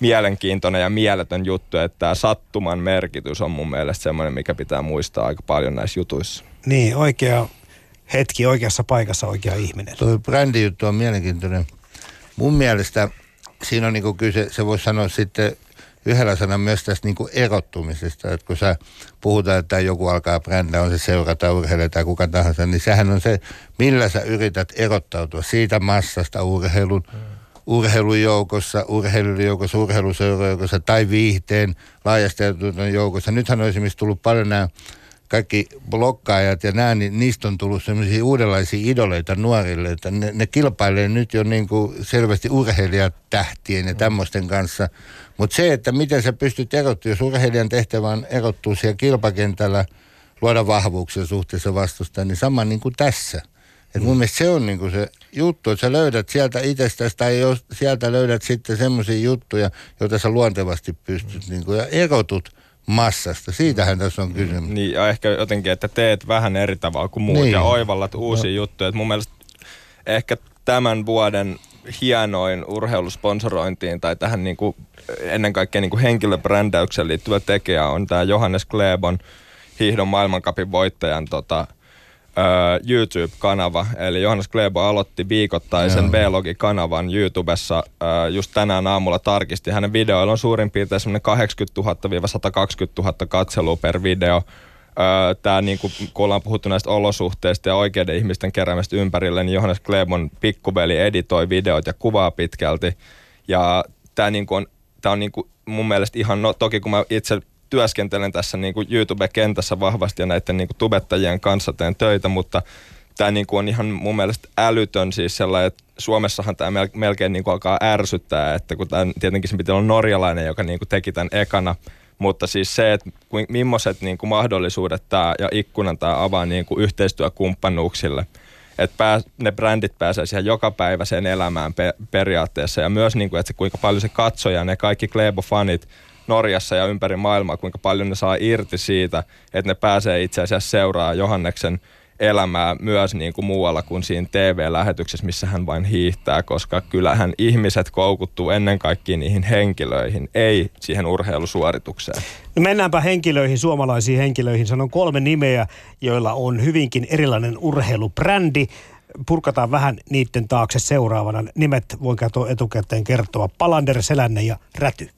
mielenkiintoinen ja mieletön juttu, että tämä sattuman merkitys on mun mielestä semmoinen, mikä pitää muistaa aika paljon näissä jutuissa. Niin, oikea hetki, oikeassa paikassa oikea ihminen. Tuo brändijuttu on mielenkiintoinen. Mun mielestä siinä on niin kyse, se voisi sanoa sitten yhdellä sanan myös tästä niin erottumisesta, että kun sä puhutaan, että joku alkaa brändää, on se seurata, urheilija tai kuka tahansa, niin sehän on se, millä sä yrität erottautua siitä massasta urheilun, urheilujoukossa, urheilujoukossa, urheiluseurajoukossa tai viihteen laajasti joukossa. Nythän on esimerkiksi tullut paljon nämä kaikki blokkaajat ja nämä, niin niistä on tullut sellaisia uudenlaisia idoleita nuorille, että ne, ne kilpailee nyt jo niin kuin selvästi urheilijatähtien ja tämmöisten kanssa. Mutta se, että miten sä pystyt erottumaan, jos urheilijan tehtävä on erottua siellä kilpakentällä, luoda vahvuuksia suhteessa vastustaan, niin sama niin kuin tässä. Et mun mielestä se on niin kuin se juttu, että sä löydät sieltä itsestäsi tai jos sieltä löydät sitten semmoisia juttuja, joita sä luontevasti pystyt niin kuin, ja erotut – massasta. Siitähän tässä on kysymys. Niin, ja ehkä jotenkin, että teet vähän eri tavalla kuin muut niin. ja oivallat uusia no. juttuja. Et mun mielestä ehkä tämän vuoden hienoin urheilusponsorointiin tai tähän niin kuin, ennen kaikkea niin kuin henkilöbrändäykseen liittyvä tekijä on tämä Johannes Klebon hiihdon maailmankapin voittajan tota, YouTube-kanava. Eli Johannes Klebo aloitti viikoittaisen B-logi-kanavan YouTubessa just tänään aamulla tarkisti. Hänen videoilla on suurin piirtein 80 000-120 000 katselua per video. Tämä, niin kuin, kun ollaan puhuttu näistä olosuhteista ja oikeiden ihmisten keräämistä ympärille, niin Johannes Klebon pikkuveli editoi videot ja kuvaa pitkälti. Ja tämä niin kuin on, tämä on niin kuin mun mielestä ihan, no toki kun mä itse työskentelen tässä niin kuin YouTube-kentässä vahvasti ja näiden niin kuin tubettajien kanssa teen töitä, mutta tämä niin kuin on ihan mun mielestä älytön siis sellainen, että Suomessahan tämä melkein niin kuin alkaa ärsyttää, että kun tämä tietenkin se piti olla norjalainen, joka niin kuin teki tämän ekana, mutta siis se, että millaiset niin kuin mahdollisuudet tämä ja ikkunan tämä avaa niin kuin yhteistyökumppanuuksille, että pää, ne brändit pääsee siihen jokapäiväiseen elämään pe- periaatteessa ja myös niin kuin, että se, kuinka paljon se katsoja, ne kaikki Klebo-fanit, Norjassa ja ympäri maailmaa, kuinka paljon ne saa irti siitä, että ne pääsee itse asiassa seuraa Johanneksen elämää myös niin kuin muualla kuin siinä TV-lähetyksessä, missä hän vain hiihtää, koska kyllähän ihmiset koukuttuu ennen kaikkea niihin henkilöihin, ei siihen urheilusuoritukseen. No mennäänpä henkilöihin, suomalaisiin henkilöihin. Sanon kolme nimeä, joilla on hyvinkin erilainen urheilubrändi. Purkataan vähän niiden taakse seuraavana. Nimet voin etukäteen kertoa. Palander, Selänne ja Räty.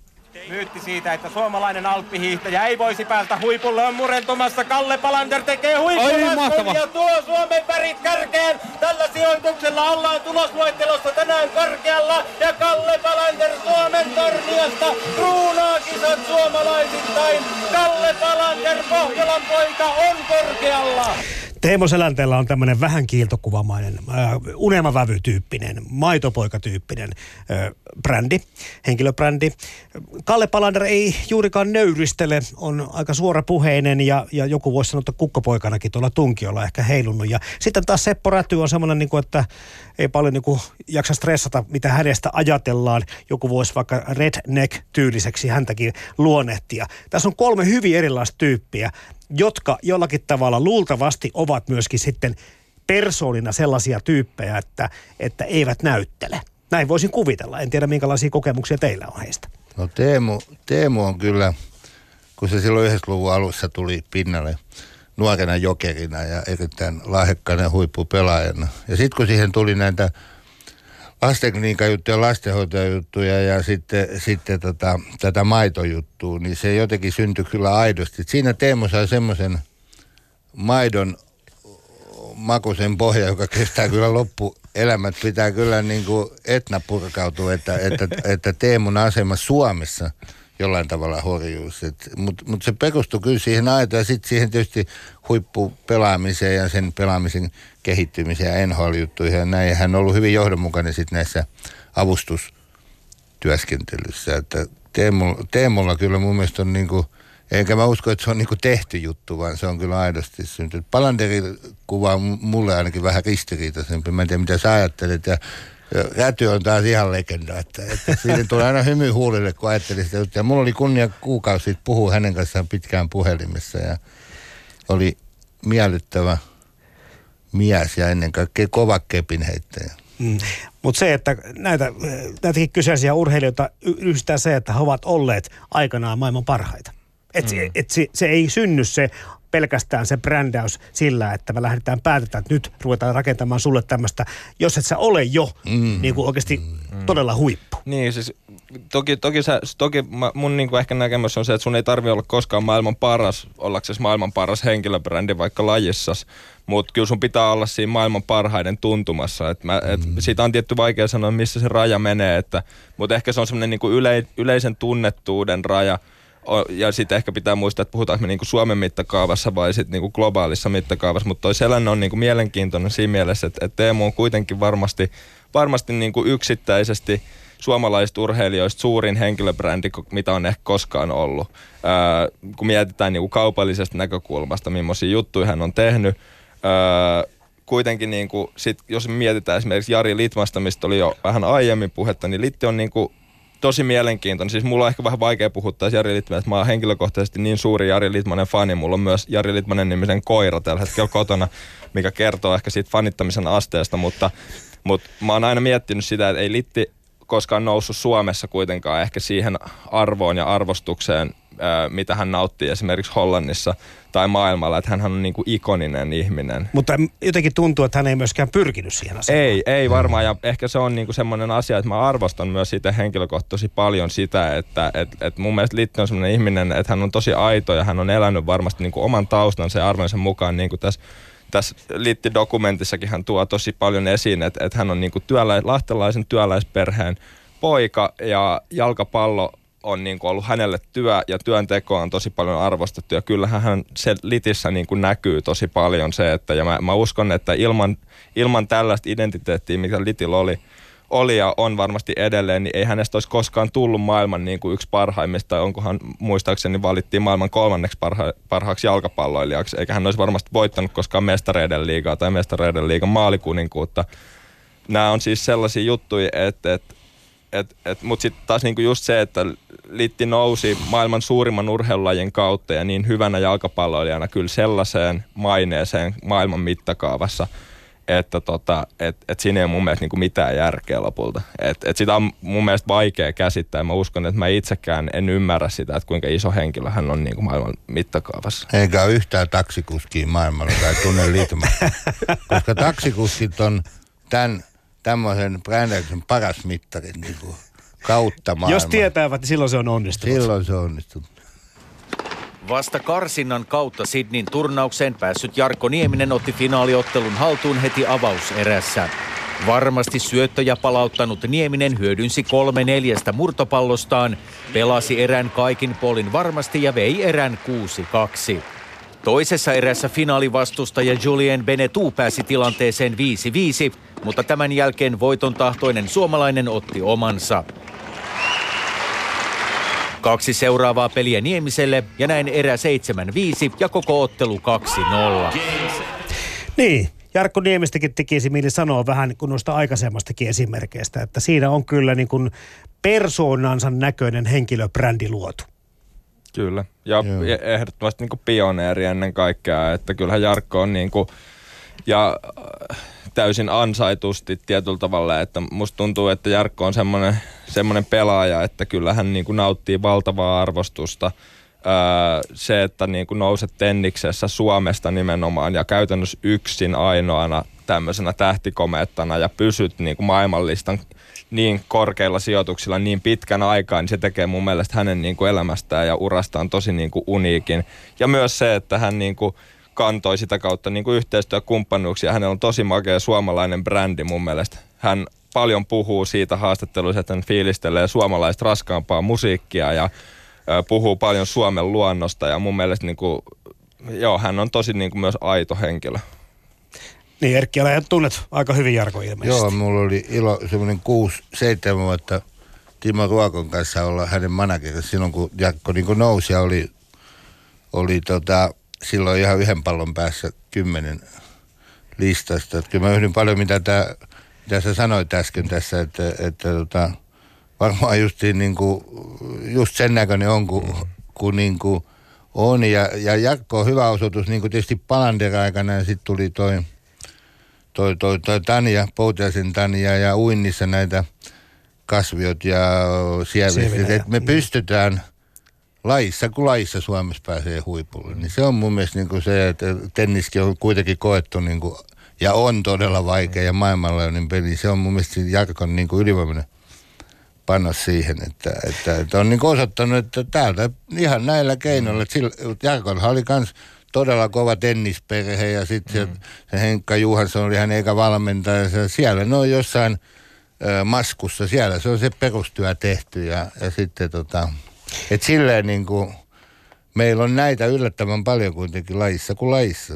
Myytti siitä, että suomalainen alppihiihtäjä ei voisi päästä huipulle on murentumassa. Kalle Palander tekee huippulaskun ja tuo Suomen värit kärkeen. Tällä sijoituksella ollaan tulosluettelossa tänään korkealla. Ja Kalle Palander Suomen torniasta kruunaa kisat suomalaisittain. Kalle Palander Pohjolan poika on korkealla. Teemo Selänteellä on tämmöinen vähän kiiltokuvamainen, äh, unelmavävytyyppinen, maitopoikatyyppinen äh, brändi, henkilöbrändi. Kalle Palander ei juurikaan nöyristele, on aika suorapuheinen ja, ja joku voisi sanoa, että kukkopoikanakin tuolla tunkiolla ehkä heilunut. Ja sitten taas Seppo Räty on semmoinen, niin kuin, että ei paljon niin kuin, jaksa stressata, mitä hänestä ajatellaan. Joku voisi vaikka redneck-tyyliseksi häntäkin luonnehtia. Tässä on kolme hyvin erilaista tyyppiä jotka jollakin tavalla luultavasti ovat myöskin sitten persoonina sellaisia tyyppejä, että, että eivät näyttele. Näin voisin kuvitella. En tiedä, minkälaisia kokemuksia teillä on heistä. No Teemu, Teemu on kyllä, kun se silloin 90-luvun alussa tuli pinnalle nuorena jokerina ja erittäin lahjakkaana huippupelaajana. Ja sitten kun siihen tuli näitä lastenkliniikkajuttuja, lastenhoitajajuttuja ja sitten, sitten tota, tätä maitojuttua, niin se jotenkin syntyi kyllä aidosti. Siinä Teemu sai semmoisen maidon, makuisen pohja, joka kestää kyllä loppuelämät. Pitää kyllä niin kuin etna purkautua, että, että, että Teemun asema Suomessa jollain tavalla horjuus. Mutta mut se perustuu kyllä siihen aitaan ja sitten siihen tietysti huippupelaamiseen ja sen pelaamisen kehittymiseen ja NHL-juttuihin ja näin. Ja hän on ollut hyvin johdonmukainen sitten näissä avustustyöskentelyssä. Että Teemulla, Teemulla kyllä mun mielestä on niin kuin – eikä mä usko, että se on niinku tehty juttu, vaan se on kyllä aidosti syntynyt. Palanderi kuvaa mulle ainakin vähän ristiriitaisempi. Mä en tiedä, mitä sä ajattelet. Ja Räty on taas ihan legenda, että, että siitä tulee aina hymy huulille, kun ajattelin sitä juttua. Ja mulla oli kunnia kuukausi sitten puhua hänen kanssaan pitkään puhelimessa ja oli miellyttävä mies ja ennen kaikkea kova kepinheittäjä. Mm. Mutta se, että näitä, näitäkin kyseisiä urheilijoita yhdistää se, että he ovat olleet aikanaan maailman parhaita. Et, mm. et se, se ei synny se pelkästään se brändäys sillä, että me lähdetään päätetään, että nyt ruvetaan rakentamaan sulle tämmöistä, jos et sä ole jo mm. niin kuin oikeasti mm. todella huippu. Niin, siis toki, toki, sä, toki mä, mun niin kuin ehkä näkemys on se, että sun ei tarvi olla koskaan maailman paras, ollaksesi maailman paras henkilöbrändi vaikka lajissas, mutta kyllä sun pitää olla siinä maailman parhaiden tuntumassa. Et mä, et mm. Siitä on tietty vaikea sanoa, missä se raja menee, että, mutta ehkä se on semmoinen niin yle, yleisen tunnettuuden raja – ja sitten ehkä pitää muistaa, että puhutaanko me niinku Suomen mittakaavassa vai sitten niinku globaalissa mittakaavassa, mutta toi sellainen on niinku mielenkiintoinen siinä mielessä, että, että Teemu on kuitenkin varmasti, varmasti niinku yksittäisesti suomalaisista urheilijoista suurin henkilöbrändi, mitä on ehkä koskaan ollut. Ää, kun mietitään niinku kaupallisesta näkökulmasta, millaisia juttuja hän on tehnyt, ää, kuitenkin niin kuin, sit, jos mietitään esimerkiksi Jari Litmasta, mistä oli jo vähän aiemmin puhetta, niin Litti on niin kuin tosi mielenkiintoinen. Siis mulla on ehkä vähän vaikea puhua tässä Jari Litmanen, mä oon henkilökohtaisesti niin suuri Jari Litmanen fani. Mulla on myös Jari Litmanen nimisen koira tällä hetkellä kotona, mikä kertoo ehkä siitä fanittamisen asteesta, mutta, mutta mä oon aina miettinyt sitä, että ei Litti koskaan noussut Suomessa kuitenkaan ehkä siihen arvoon ja arvostukseen, mitä hän nauttii esimerkiksi Hollannissa tai maailmalla, että hän on niin kuin ikoninen ihminen. Mutta jotenkin tuntuu, että hän ei myöskään pyrkinyt siihen asiaan. Ei, ei varmaan ja ehkä se on niin kuin semmoinen asia, että mä arvostan myös siitä henkilökohtaisesti paljon sitä, että et, et mun mielestä Litti on semmoinen ihminen, että hän on tosi aito ja hän on elänyt varmasti niin kuin oman taustansa ja arvonsa mukaan niin kuin tässä tässä Litti-dokumentissakin hän tuo tosi paljon esiin, että, että hän on niin kuin työlä, lahtelaisen työläisperheen poika ja jalkapallo on niin kuin ollut hänelle työ ja työnteko on tosi paljon arvostettu. Ja kyllähän hän se litissä niin kuin näkyy tosi paljon se, että ja mä, mä uskon, että ilman, ilman tällaista identiteettiä, mikä litillä oli, oli ja on varmasti edelleen, niin ei hänestä olisi koskaan tullut maailman niin kuin yksi parhaimmista, onkohan muistaakseni valittiin maailman kolmanneksi parha, parhaaksi jalkapalloilijaksi, eikä hän olisi varmasti voittanut koskaan mestareiden liigaa tai mestareiden liigan maalikuninkuutta. Nämä on siis sellaisia juttuja, että, että et, et, Mutta sitten taas niinku just se, että Litti nousi maailman suurimman urheilulajin kautta ja niin hyvänä jalkapalloilijana kyllä sellaiseen maineeseen maailman mittakaavassa, että tota, et, et siinä ei ole mun mielestä niinku mitään järkeä lopulta. Et, et sitä on mun mielestä vaikea käsittää. Mä uskon, että mä itsekään en ymmärrä sitä, että kuinka iso henkilö hän on niinku maailman mittakaavassa. Eikä ole yhtään taksikuskia maailmalla tai tunne liitymä. Koska taksikuskit on tämän tämmöisen brändäyksen paras mittari niin kuin kautta maailman. Jos tietävät, niin silloin se on onnistunut. Silloin se on onnistunut. Vasta karsinnan kautta Sidnin turnaukseen päässyt Jarkko Nieminen otti finaaliottelun haltuun heti avauserässä. Varmasti syöttöjä palauttanut Nieminen hyödynsi kolme neljästä murtopallostaan, pelasi erän kaikin polin varmasti ja vei erän 6-2. Toisessa erässä finaalivastustaja Julien Benetou pääsi tilanteeseen 5-5, mutta tämän jälkeen voiton tahtoinen suomalainen otti omansa. Kaksi seuraavaa peliä Niemiselle ja näin erä 7-5 ja koko ottelu 2-0. Niin, Jarkko Niemistäkin tekisi mieli sanoa vähän kuin noista aikaisemmastakin esimerkkeistä, että siinä on kyllä niin kuin persoonansa näköinen henkilöbrändi luotu. Kyllä, ja Joo. E- ehdottomasti niin kuin pioneeri ennen kaikkea, että kyllähän Jarkko on niin kuin, ja äh, täysin ansaitusti tietyllä tavalla, että musta tuntuu, että Jarkko on semmoinen, semmoinen pelaaja, että kyllä hän niin kuin nauttii valtavaa arvostusta. Öö, se, että niin kuin nouset tenniksessä Suomesta nimenomaan ja käytännössä yksin ainoana tämmöisenä tähtikomeettana ja pysyt niin kuin maailmanlistan niin korkeilla sijoituksilla niin pitkän aikaa, niin se tekee mun mielestä hänen niin kuin elämästään ja urastaan tosi niin kuin uniikin. Ja myös se, että hän niin kuin kantoi sitä kautta niin kuin yhteistyökumppanuuksia. Hänellä on tosi makea suomalainen brändi mun mielestä. Hän paljon puhuu siitä haastatteluissa, että hän fiilistelee suomalaista raskaampaa musiikkia ja puhuu paljon Suomen luonnosta ja mun mielestä niin kuin, joo, hän on tosi niin kuin myös aito henkilö. Niin Erkki, älä tunnet aika hyvin Jarko ilmeisesti. Joo, mulla oli ilo semmoinen 6-7 vuotta Timo Ruokon kanssa olla hänen managerissa silloin, kun Jarkko niin kuin nousi ja oli, oli tota, silloin ihan yhden pallon päässä kymmenen listasta. Että kyllä mä yhdyn paljon, mitä, tää, mitä sä sanoit äsken tässä, että, että tota, varmaan justiin niin kuin, just sen näköinen on, kun, kun niin kuin on. Ja, ja Jarkko on hyvä osoitus, niin kuin tietysti Palander aikana ja sitten tuli toi, toi, toi, toi Tanja, Poutiaisen Tanja ja uinnissa näitä kasviot ja sieviset. Me pystytään – laissa kuin laissa Suomessa pääsee huipulle. Niin se on mun mielestä niin kuin se, että tenniskin on kuitenkin koettu niin kuin, ja on todella vaikea ja maailmanlaajuinen peli. Se on mun mielestä Jarkon niin kuin ylivoimainen panos siihen, että, että, että on niin osoittanut, että täältä ihan näillä keinoilla, että Jarkonhan oli kans todella kova tennisperhe ja sitten mm. se, se Henkka Juhansson oli hän eikä valmentaja. Siellä ne on jossain ö, maskussa, siellä se on se perustyö tehty ja, ja sitten tota, et silleen niin kuin, meillä on näitä yllättävän paljon kuitenkin lajissa kuin lajissa.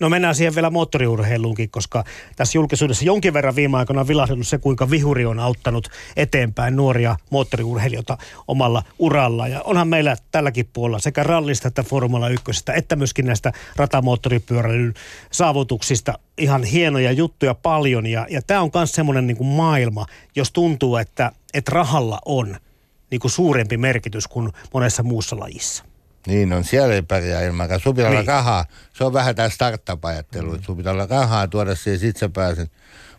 No mennään siihen vielä moottoriurheiluunkin, koska tässä julkisuudessa jonkin verran viime aikoina on vilahdellut se, kuinka vihuri on auttanut eteenpäin nuoria moottoriurheilijoita omalla uralla. Ja onhan meillä tälläkin puolella sekä rallista että Formula 1 että myöskin näistä ratamoottoripyöräilyn saavutuksista ihan hienoja juttuja paljon. Ja, ja tämä on myös semmoinen niin maailma, jos tuntuu, että, että rahalla on – niin kuin suurempi merkitys kuin monessa muussa lajissa. Niin on, siellä ei pärjää ilman rahaa. Sun pitää niin. olla rahaa. Se on vähän tämä startup-ajattelu. Mm. Sun pitää olla rahaa tuoda siihen, sit sä pääset.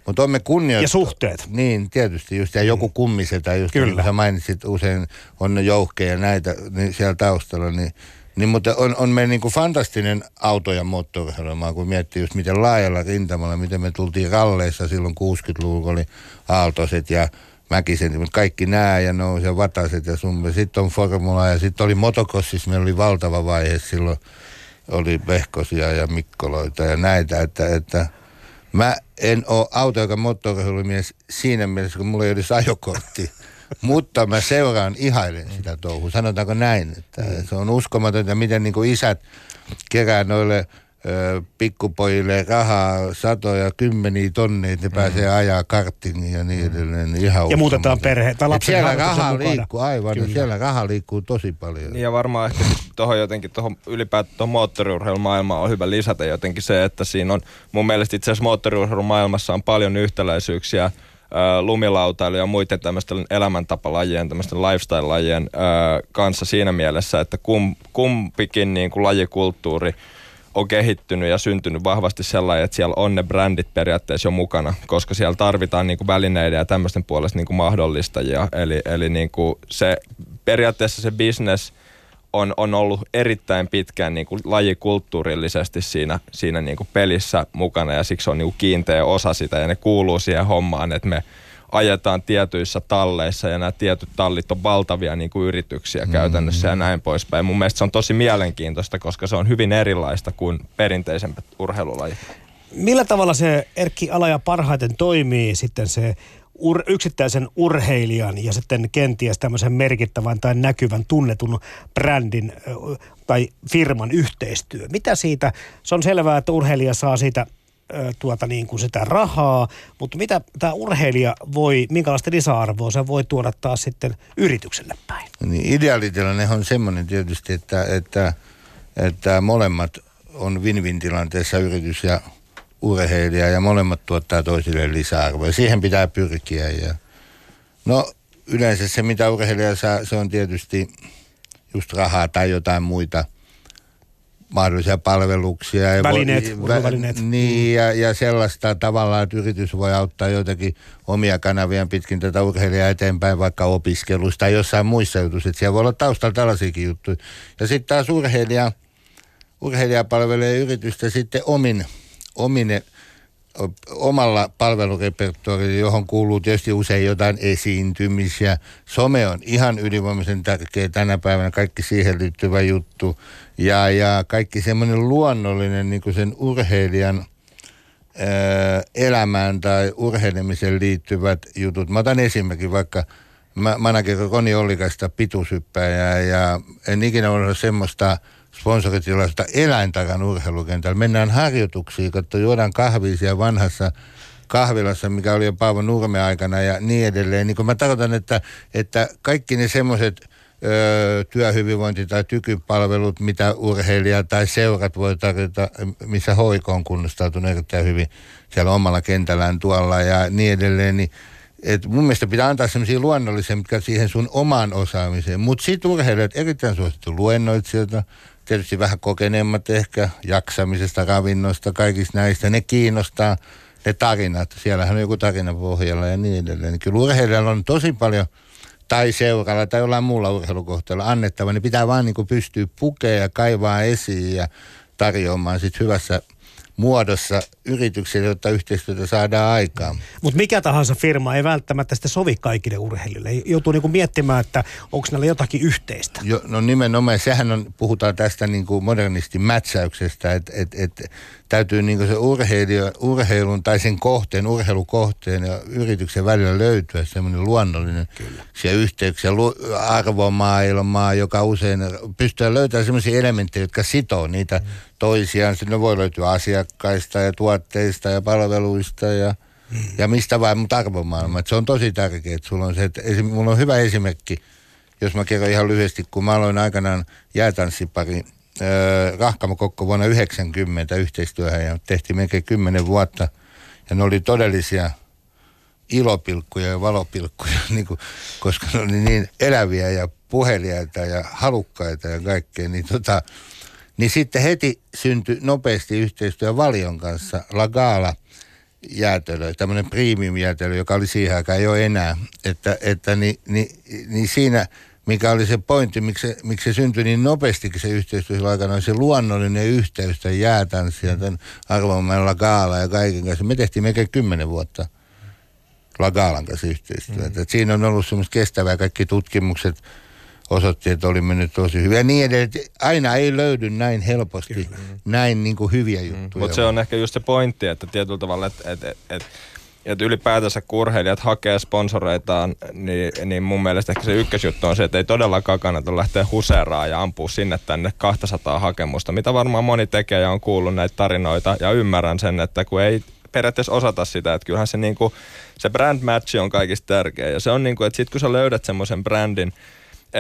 Mutta on me kunnioittaa. Ja suhteet. Niin, tietysti just. Ja joku kummise tai just Kyllä. niin sä mainitsit usein, on ne jouhkeja ja näitä niin siellä taustalla. Niin, niin mutta on, on meidän niin kuin fantastinen auto- ja moottoriohjelma, kun miettii just miten laajalla rintamalla, miten me tultiin ralleissa silloin 60-luvulla oli aaltoiset ja Mäkisen, kaikki nää ja nouse ja vataset ja sun. Sitten on formula ja sitten oli motocrossissa, meillä oli valtava vaihe silloin. Oli Vehkosia ja Mikkoloita ja näitä, että, että mä en ole auto- joka moottorimies siinä mielessä, kun mulla ei olisi ajokortti. Mutta mä seuraan, ihailen sitä touhua. Sanotaanko näin, että mm. se on uskomatonta, miten niin isät kerää noille pikkupojille rahaa satoja, kymmeniä tonneja, että ne mm. pääsee ajaa kartingin ja niin edelleen. Ihan ja muutetaan perhe. Tai siellä raha liikkuu, aivan, Kyllä. siellä raha liikkuu tosi paljon. Niin ja varmaan ehkä tuohon jotenkin, tuohon ylipäätään tuohon moottoriurheilumaailmaan on hyvä lisätä jotenkin se, että siinä on, mun mielestä itse asiassa moottoriurheilumaailmassa on paljon yhtäläisyyksiä lumilautailu ja muiden tämmöisten elämäntapalajien, tämmöisten lifestyle-lajien kanssa siinä mielessä, että kum, kumpikin niin kuin lajikulttuuri – on kehittynyt ja syntynyt vahvasti sellainen, että siellä on ne brändit periaatteessa jo mukana, koska siellä tarvitaan niin kuin välineiden ja tämmöisten puolesta niin kuin mahdollistajia. Eli, eli niin kuin se, periaatteessa se business on, on ollut erittäin pitkään niin kuin lajikulttuurillisesti siinä, siinä niin kuin pelissä mukana ja siksi on niin kuin kiinteä osa sitä ja ne kuuluu siihen hommaan, että me – ajetaan tietyissä talleissa ja nämä tietyt tallit on valtavia niin kuin yrityksiä mm. käytännössä ja näin poispäin. Mun mielestä se on tosi mielenkiintoista, koska se on hyvin erilaista kuin perinteisemmät urheilulajit. Millä tavalla se Erkki Alaja parhaiten toimii sitten se ur, yksittäisen urheilijan ja sitten kenties tämmöisen merkittävän tai näkyvän tunnetun brändin tai firman yhteistyö? Mitä siitä, se on selvää, että urheilija saa siitä tuota niin kuin sitä rahaa, mutta mitä tämä urheilija voi, minkälaista lisäarvoa se voi tuoda taas sitten yritykselle päin? Niin ideaalitilanne on semmoinen tietysti, että, että, että molemmat on win-win tilanteessa yritys ja urheilija ja molemmat tuottaa toisille lisäarvoa. Siihen pitää pyrkiä. Ja no yleensä se, mitä urheilija saa, se on tietysti just rahaa tai jotain muita – mahdollisia palveluksia. Ja välineet, voi, välineet. Niin, ja, ja sellaista tavalla, että yritys voi auttaa joitakin omia kanavia pitkin tätä urheilijaa eteenpäin, vaikka opiskelusta tai jossain muissa jutuissa. Siellä voi olla taustalla tällaisiakin juttuja. Ja sitten taas urheilija, urheilija palvelee yritystä sitten omin, omine omalla palvelurepertuarilla, johon kuuluu tietysti usein jotain esiintymisiä. Some on ihan ylivoimaisen tärkeä tänä päivänä, kaikki siihen liittyvä juttu. Ja, ja kaikki semmoinen luonnollinen niin sen urheilijan ää, elämään tai urheilemiseen liittyvät jutut. Mä otan esimerkin vaikka manageri Roni Ollikasta pituushyppäjää ja en ikinä ole semmoista sponsoritilasta eläintakan urheilukentällä. Mennään harjoituksiin, katso, juodaan kahvia siellä vanhassa kahvilassa, mikä oli jo Paavo Nurme aikana ja niin edelleen. Niin kun mä tarkoitan, että, että kaikki ne semmoiset työhyvinvointi- tai tykypalvelut, mitä urheilija tai seurat voi tarjota, missä hoiko on kunnostautunut erittäin hyvin siellä omalla kentällään tuolla ja niin edelleen, niin et mun mielestä pitää antaa semmoisia luonnollisia, mitkä siihen sun omaan osaamiseen. Mutta sitten urheilijat erittäin suosittu luennoitsijoita, tietysti vähän kokeneemmat ehkä jaksamisesta, ravinnosta, kaikista näistä. Ne kiinnostaa ne tarinat. Siellähän on joku tarina pohjalla ja niin edelleen. Niin kyllä urheilijalla on tosi paljon tai seuralla tai jollain muulla urheilukohteella annettava, niin pitää vaan niin pystyä pukea ja kaivaa esiin ja tarjoamaan sitten hyvässä muodossa yrityksille, jotta yhteistyötä saadaan aikaan. Mutta mikä tahansa firma ei välttämättä sitä sovi kaikille urheilijoille. Joutuu niinku miettimään, että onko näillä jotakin yhteistä. Jo, no nimenomaan, sehän on, puhutaan tästä niinku modernistin mätsäyksestä, että et, et, täytyy niinku se urheilija, urheilun tai sen kohteen, urheilukohteen ja yrityksen välillä löytyä semmoinen luonnollinen Kyllä. yhteyksiä, arvomaailmaa, joka usein pystyy löytämään semmoisia elementtejä, jotka sitoo niitä mm. Toisiaan. Sitten voi löytyä asiakkaista ja tuotteista ja palveluista ja, mm. ja mistä vain, mutta arvomaailma. se on tosi tärkeää, että sulla on se, että esim, mulla on hyvä esimerkki, jos mä kerron ihan lyhyesti, kun mä aloin aikanaan jäätanssipari äh, Rahkamo Kokko vuonna 90 yhteistyöhön ja tehtiin melkein 10 vuotta. Ja ne oli todellisia ilopilkkuja ja valopilkkuja, niin kuin, koska ne oli niin eläviä ja puheliaita ja halukkaita ja kaikkea. Niin, tota, niin sitten heti syntyi nopeasti yhteistyö Valion kanssa, Lagala jäätelö, tämmöinen premium jäätelö, joka oli siihen aikaan jo enää. Että, että niin, niin, niin siinä – mikä oli se pointti, miksi se, miksi se syntyi niin nopeasti se yhteistyö aikana, se luonnollinen yhteys tämän jäätanssin ja tämän arvomainen Lagaala ja kaiken kanssa. Me tehtiin melkein kymmenen vuotta Lagaalan kanssa yhteistyötä. Mm. siinä on ollut semmoista kestävää, kaikki tutkimukset osoitti, että oli mennyt tosi hyvin. Ja niin edelleen, aina ei löydy näin helposti Kyllä. näin niin kuin hyviä mm. juttuja. Mm. Mutta se on ehkä just se pointti, että tietyllä tavalla, että, että, että että ylipäätänsä kun urheilijat hakee sponsoreitaan, niin, niin mun mielestä ehkä se ykkösjuttu on se, että ei todellakaan kannata lähteä huseeraan ja ampua sinne tänne 200 hakemusta, mitä varmaan moni tekee ja on kuullut näitä tarinoita ja ymmärrän sen, että kun ei periaatteessa osata sitä, että kyllähän se, niinku, se brand match on kaikista tärkeä ja se on niinku, että sit kun sä löydät semmoisen brändin,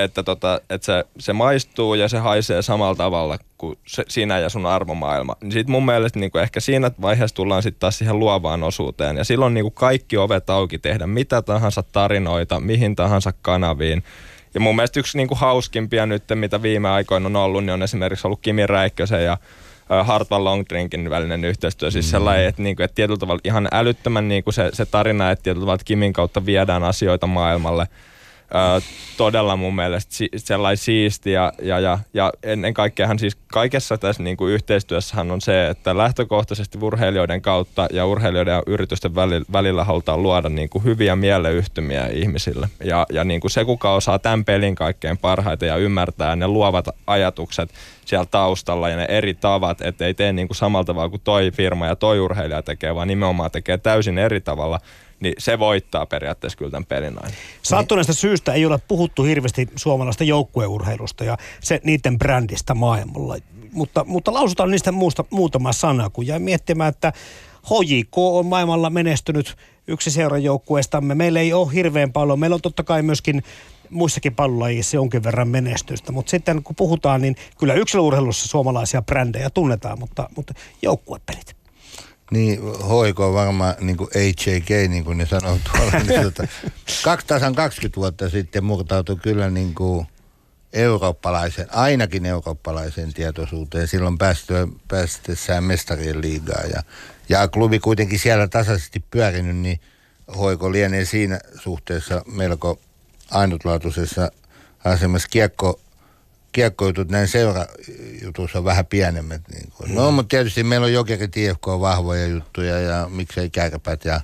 että, tota, että se, se maistuu ja se haisee samalla tavalla kuin se, sinä ja sun arvomaailma. Niin sit mun mielestä niin kuin ehkä siinä vaiheessa tullaan sitten taas siihen luovaan osuuteen. Ja silloin niin kuin kaikki ovet auki tehdä mitä tahansa tarinoita, mihin tahansa kanaviin. Ja mun mielestä yksi niin kuin hauskimpia nyt, mitä viime aikoina on ollut, niin on esimerkiksi ollut Kimi Räikkösen ja Hartwell Long Drinkin välinen yhteistyö. Siis mm. sellainen, että, niin kuin, että tietyllä tavalla ihan älyttömän niin kuin se, se tarina, että tietyllä tavalla että Kimin kautta viedään asioita maailmalle – Ö, todella mun mielestä si- sellainen siisti ja, ja, ja, ja ennen kaikkea siis kaikessa tässä niin kuin yhteistyössähän on se, että lähtökohtaisesti urheilijoiden kautta ja urheilijoiden ja yritysten välillä, välillä halutaan luoda niin kuin hyviä mieleyhtymiä ihmisille. Ja, ja niin kuin se, kuka osaa tämän pelin kaikkein parhaiten ja ymmärtää ne luovat ajatukset siellä taustalla ja ne eri tavat, että ei tee niin kuin samalla tavalla kuin toi firma ja toi urheilija tekee, vaan nimenomaan tekee täysin eri tavalla – niin se voittaa periaatteessa kyllä tämän pelin aina. Sattuneesta syystä ei ole puhuttu hirveästi suomalaista joukkueurheilusta ja se, niiden brändistä maailmalla. Mutta, mutta lausutaan niistä muusta, muutama sana, kun jäi miettimään, että HJK on maailmalla menestynyt yksi seurajoukkueestamme. Meillä ei ole hirveän paljon. Meillä on totta kai myöskin muissakin pallolajissa jonkin verran menestystä, mutta sitten kun puhutaan, niin kyllä yksilöurheilussa suomalaisia brändejä tunnetaan, mutta, mutta joukkuepelit. Niin, HIK on varmaan niin kuin AJK, niin kuin ne sanoo tuolla. niin, tota, kaksi, tasan 20 vuotta sitten murtautui kyllä niin kuin eurooppalaisen, ainakin eurooppalaisen tietoisuuteen. Silloin päästyä, päästessään mestarien liigaa. Ja, ja klubi kuitenkin siellä tasaisesti pyörinyt, niin hoiko lienee siinä suhteessa melko ainutlaatuisessa asemassa. Kiekko, kiekkojutut näin seurajutussa on vähän pienemmät. Niin No, mutta tietysti meillä on jokerit IFK vahvoja juttuja ja miksei kärpät ja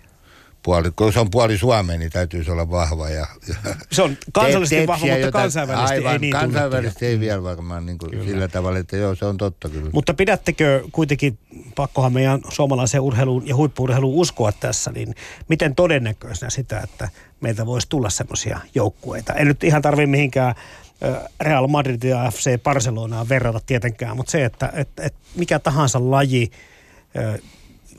puoli, kun se on puoli Suomea, niin täytyisi olla vahva. Ja, ja Se on kansallisesti te- vahva, mutta kansainvälisesti aivan, ei niin Kansainvälisesti ei vielä varmaan niin kuin sillä tavalla, että joo, se on totta kyllä. Mutta pidättekö kuitenkin, pakkohan meidän suomalaiseen urheiluun ja huippuurheiluun uskoa tässä, niin miten todennäköisenä sitä, että meiltä voisi tulla semmoisia joukkueita? En nyt ihan tarvitse mihinkään Real Madrid ja FC Barcelonaa verrata tietenkään, mutta se, että, että, että mikä tahansa laji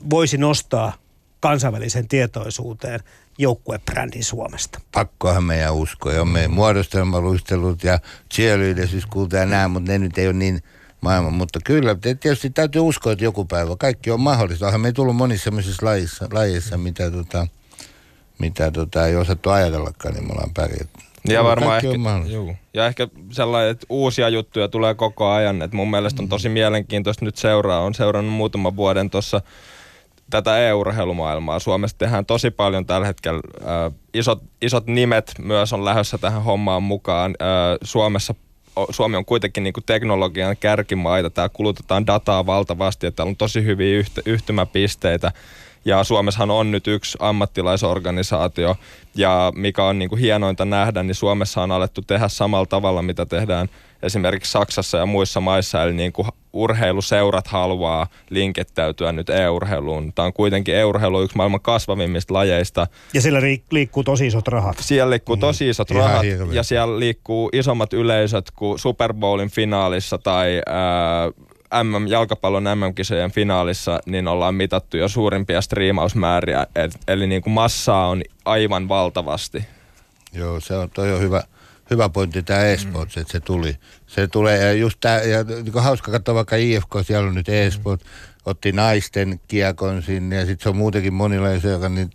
voisi nostaa kansainväliseen tietoisuuteen joukkuebrändin Suomesta. Pakkohan meidän uskoa. Ja meidän muodostelmaluistelut ja cheerleadersiskulta ja nämä, mutta ne nyt ei ole niin maailman. Mutta kyllä, tietysti täytyy uskoa, että joku päivä kaikki on mahdollista. Onhan me ei tullut monissa sellaisissa lajissa, lajissa mitä, tota, mitä tota, ei osattu ajatellakaan, niin me ollaan pärjätty. Ja varmaan Kaikki ehkä, juu. ja ehkä sellainen, että uusia juttuja tulee koko ajan. Että mun mielestä on tosi mielenkiintoista nyt seuraa. On seurannut muutaman vuoden tuossa tätä e-urheilumaailmaa. Suomessa tehdään tosi paljon tällä hetkellä. Äh, isot, isot nimet myös on lähdössä tähän hommaan mukaan. Äh, Suomessa Suomi on kuitenkin niin kuin teknologian kärkimaita. Täällä kulutetaan dataa valtavasti ja täällä on tosi hyviä yht- yhtymäpisteitä. Ja Suomessahan on nyt yksi ammattilaisorganisaatio, ja mikä on niin kuin hienointa nähdä, niin Suomessa on alettu tehdä samalla tavalla, mitä tehdään esimerkiksi Saksassa ja muissa maissa, eli niin kuin urheiluseurat haluaa linkittäytyä nyt e-urheiluun. Tämä on kuitenkin e-urheilu yksi maailman kasvavimmista lajeista. Ja sillä ri- liikkuu tosi isot rahat. Siellä liikkuu tosi isot Ihan rahat ja siellä liikkuu isommat yleisöt kuin Super Bowlin finaalissa tai ää, MM, jalkapallon MM-kisojen finaalissa, niin ollaan mitattu jo suurimpia striimausmääriä. Et, eli niin kuin massaa on aivan valtavasti. Joo, se on, toi on hyvä, hyvä pointti tämä e-sports, että se tuli. Se tulee, ja just tää, ja niin kuin hauska katsoa vaikka IFK, siellä on nyt e-sport, otti naisten kiekon sinne, ja sitten se on muutenkin monilla seura, niin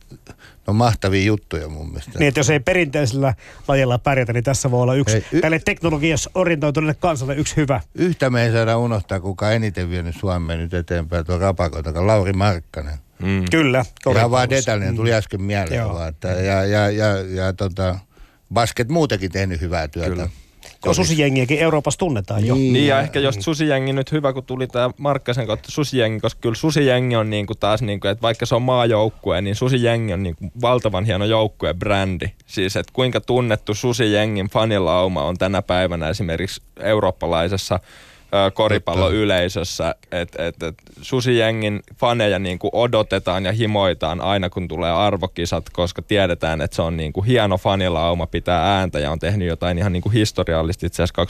no mahtavia juttuja mun mielestä. Niin, että jos ei perinteisellä lajilla pärjätä, niin tässä voi olla yksi, Ei, y- tälle teknologiassa orientoituneelle kansalle yksi hyvä. Yhtä me ei saada unohtaa, kuka on eniten vienyt Suomeen nyt eteenpäin, tuo rapakota, Lauri Markkanen. Mm. Kyllä. Ihan vaan detallinen, tuli äsken mieleen vaan. Että, ja, ja, ja, ja tota, basket muutenkin tehnyt hyvää työtä. Kyllä. Jo susijengiäkin Euroopassa tunnetaan jo. Niin ja ehkä jos susijengi nyt hyvä, kun tuli tämä Markkasen kautta susijengi, koska kyllä susijengi on niinku taas, niinku, että vaikka se on maajoukkue, niin susijengi on niinku valtavan hieno joukkue brändi. Siis että kuinka tunnettu susijengin fanilauma on tänä päivänä esimerkiksi eurooppalaisessa koripalloyleisössä, että et, et susijengin faneja niinku odotetaan ja himoitaan aina kun tulee arvokisat, koska tiedetään, että se on niinku hieno fanilauma, pitää ääntä ja on tehnyt jotain ihan niinku historiallista itse asiassa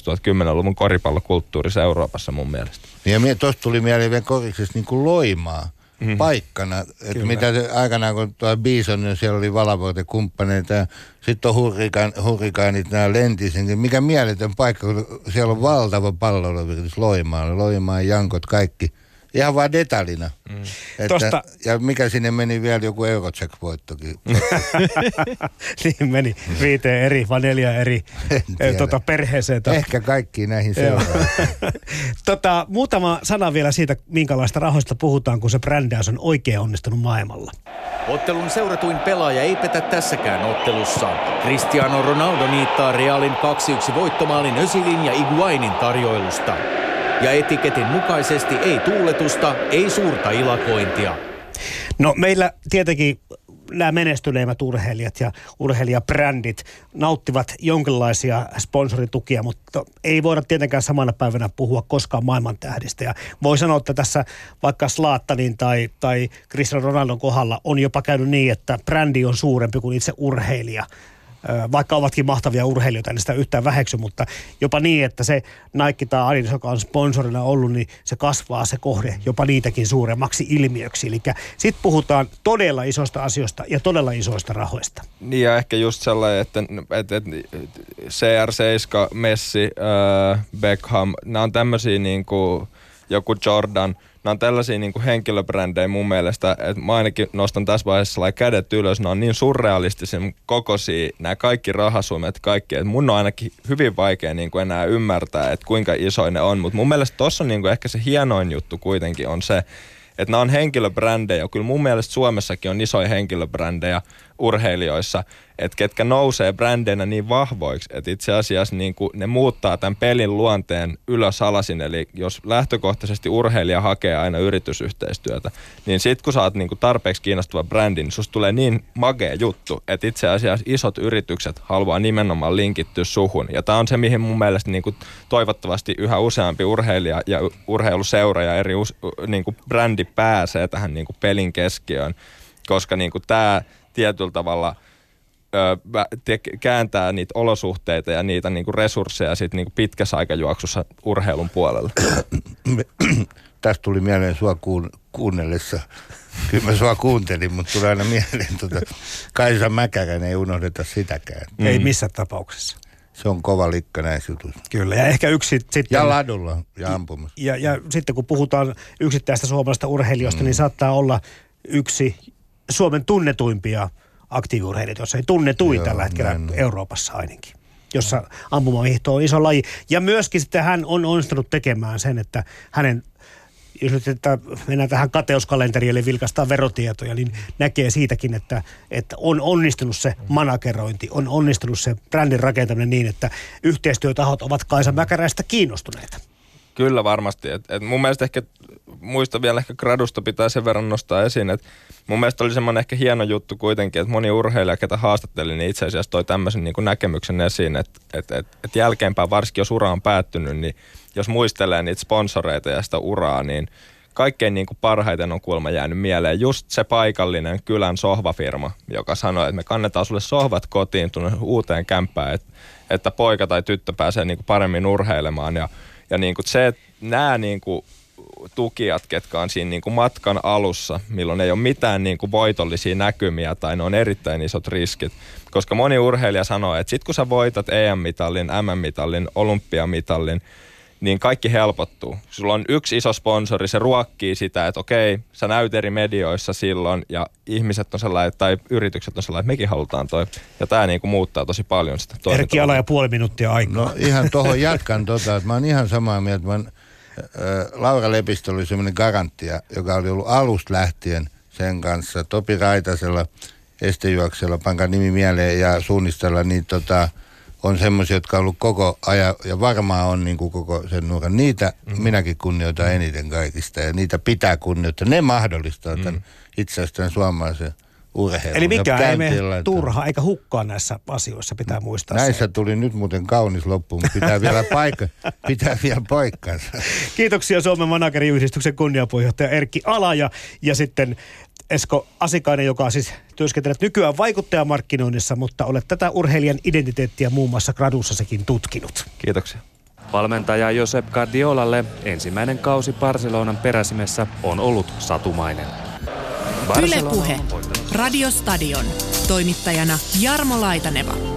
2010-luvun koripallokulttuurissa Euroopassa mun mielestä. Niin Ja tuosta tuli mieleen vielä koriksessa niin kuin Loimaa mm. paikkana. Että mitä se, aikanaan kun tuo Bison, niin siellä oli Valavuorten kumppaneita ja sitten on hurrikaan, hurrikaanit, nämä lentisin. niin Mikä mieletön paikka, kun siellä on valtava palloiluviritys Loimaalla. Loimaa, Jankot, kaikki. Ihan vaan detaljina. Mm. Että, Tosta- Ja mikä sinne meni vielä joku Eurocheck-voittokin. niin meni viiteen eri, vai neljä eri tota, perheeseen. Ehkä kaikki näihin Joo. seuraa. tota, muutama sana vielä siitä, minkälaista rahoista puhutaan, kun se brändäys on oikein onnistunut maailmalla. Ottelun seuratuin pelaaja ei petä tässäkään ottelussa. Cristiano Ronaldo niittaa Realin 2-1 voittomaalin Özilin ja Iguainin tarjoilusta. Ja etiketin mukaisesti ei tuuletusta, ei suurta ilakointia. No meillä tietenkin nämä menestyneimmät urheilijat ja urheilijabrändit nauttivat jonkinlaisia sponsoritukia, mutta ei voida tietenkään samana päivänä puhua koskaan maailmantähdistä. Ja voi sanoa, että tässä vaikka Slaattanin tai, tai Cristiano Ronaldon kohdalla on jopa käynyt niin, että brändi on suurempi kuin itse urheilija. Vaikka ovatkin mahtavia urheilijoita, en sitä yhtään väheksy, mutta jopa niin, että se Nike tai Adidas, joka on sponsorina ollut, niin se kasvaa se kohde jopa niitäkin suuremmaksi ilmiöksi. Eli sitten puhutaan todella isoista asioista ja todella isoista rahoista. Niin ja ehkä just sellainen, että, että, että CR7, Messi, äh, Beckham, nämä on tämmöisiä niin kuin joku Jordan, nämä on tällaisia niin kuin henkilöbrändejä mun mielestä, että mä ainakin nostan tässä vaiheessa kädet ylös, ne on niin surrealistisen kokoisia, nämä kaikki rahasumet, kaikki, että mun on ainakin hyvin vaikea niin kuin enää ymmärtää, että kuinka isoja ne on, mutta mun mielestä tossa on niin kuin ehkä se hienoin juttu kuitenkin on se, että nämä on henkilöbrändejä. Kyllä mun mielestä Suomessakin on isoja henkilöbrändejä urheilijoissa, että ketkä nousee brändeinä niin vahvoiksi, että itse asiassa niin kuin ne muuttaa tämän pelin luonteen ylös alasin. Eli jos lähtökohtaisesti urheilija hakee aina yritysyhteistyötä, niin sitten kun sä oot niin kuin tarpeeksi kiinnostava brändi, niin susta tulee niin magea juttu, että itse asiassa isot yritykset haluaa nimenomaan linkittyä suhun. Ja tämä on se, mihin mun mielestä niin kuin toivottavasti yhä useampi urheilija ja urheiluseura ja eri us, niin kuin brändi pääsee tähän niin kuin pelin keskiöön, koska niin kuin tämä tietyllä tavalla – te, kääntää niitä olosuhteita ja niitä niinku resursseja sit niinku pitkässä aikajuoksussa urheilun puolelle. Tästä tuli mieleen sua kuun, kuunnellessa. Kyllä mä sua kuuntelin, mutta tulee aina mieleen tuota, Kaisa Mäkäräinen, ei unohdeta sitäkään. Mm. Ei missään tapauksessa. Se on kova likka näissä jutuissa. Kyllä, ja ehkä yksi sitten... Ja ladulla ja ampumassa. Ja, ja sitten kun puhutaan yksittäistä suomalaisista urheilijoista, mm. niin saattaa olla yksi Suomen tunnetuimpia aktiiviurheilijat, jos ei tunnetuin Joo, tällä hetkellä näin, Euroopassa ainakin jossa ampumavihto on iso laji. Ja myöskin sitten hän on onnistunut tekemään sen, että hänen jos nyt että mennään tähän kateuskalenteriin, eli vilkastaa verotietoja, niin näkee siitäkin, että, että on onnistunut se managerointi, on onnistunut se brändin rakentaminen niin, että yhteistyötahot ovat Kaisa Mäkäräistä kiinnostuneita. Kyllä varmasti. Et, et mun mielestä ehkä, muista vielä ehkä gradusta pitää sen verran nostaa esiin, että mun mielestä oli semmoinen ehkä hieno juttu kuitenkin, että moni urheilija, ketä haastattelin, niin itse asiassa toi tämmöisen niin näkemyksen esiin, että et, et, et jälkeenpäin, varsinkin jos ura on päättynyt, niin jos muistelee niitä sponsoreita ja sitä uraa, niin kaikkein niin kuin parhaiten on kuulemma jäänyt mieleen just se paikallinen kylän sohvafirma, joka sanoi, että me kannetaan sulle sohvat kotiin tuonne uuteen kämppään, että, että poika tai tyttö pääsee niin kuin paremmin urheilemaan. Ja ja niin kuin se, että nämä niin kuin tukijat, ketkä on siinä niin kuin matkan alussa, milloin ei ole mitään niin kuin voitollisia näkymiä tai ne on erittäin isot riskit. Koska moni urheilija sanoo, että sit kun sä voitat EM-mitallin, MM-mitallin, olympiamitallin, niin kaikki helpottuu. Sulla on yksi iso sponsori, se ruokkii sitä, että okei, sä näyt eri medioissa silloin ja ihmiset on sellainen, tai yritykset on sellainen, että mekin halutaan toi. Ja tämä niinku muuttaa tosi paljon sitä Erkki Ala ja puoli minuuttia aikaa. No ihan tuohon jatkan tota, että mä oon ihan samaa mieltä. Mä oon, Laura Lepistö oli semmoinen garanttia, joka oli ollut alusta lähtien sen kanssa. Topi Raitasella, estejuoksella, panka nimi mieleen ja suunnistella niin tota, on semmoisia, jotka on ollut koko ajan, ja varmaan on niin kuin koko sen nuoren. Niitä mm. minäkin kunnioitan eniten kaikista, ja niitä pitää kunnioittaa. Ne mahdollistaa tämän mm. itse asiassa tämän suomalaisen urheilun. Eli mikä ei mene turha eikä hukkaa näissä asioissa, pitää muistaa Näissä se. tuli nyt muuten kaunis loppu, mutta pitää vielä paikka, pitää vielä paikkansa. Kiitoksia Suomen manageriyhdistyksen kunniapuheenjohtaja Erkki Ala ja, ja sitten Esko Asikainen, joka siis työskentelee nykyään vaikuttajamarkkinoinnissa, mutta olet tätä urheilijan identiteettiä muun muassa gradussa sekin tutkinut. Kiitoksia. Valmentaja Josep Guardiolalle ensimmäinen kausi Barcelonan peräsimessä on ollut satumainen. Barcelona Yle Puhe. Radiostadion. Toimittajana Jarmo Laitaneva.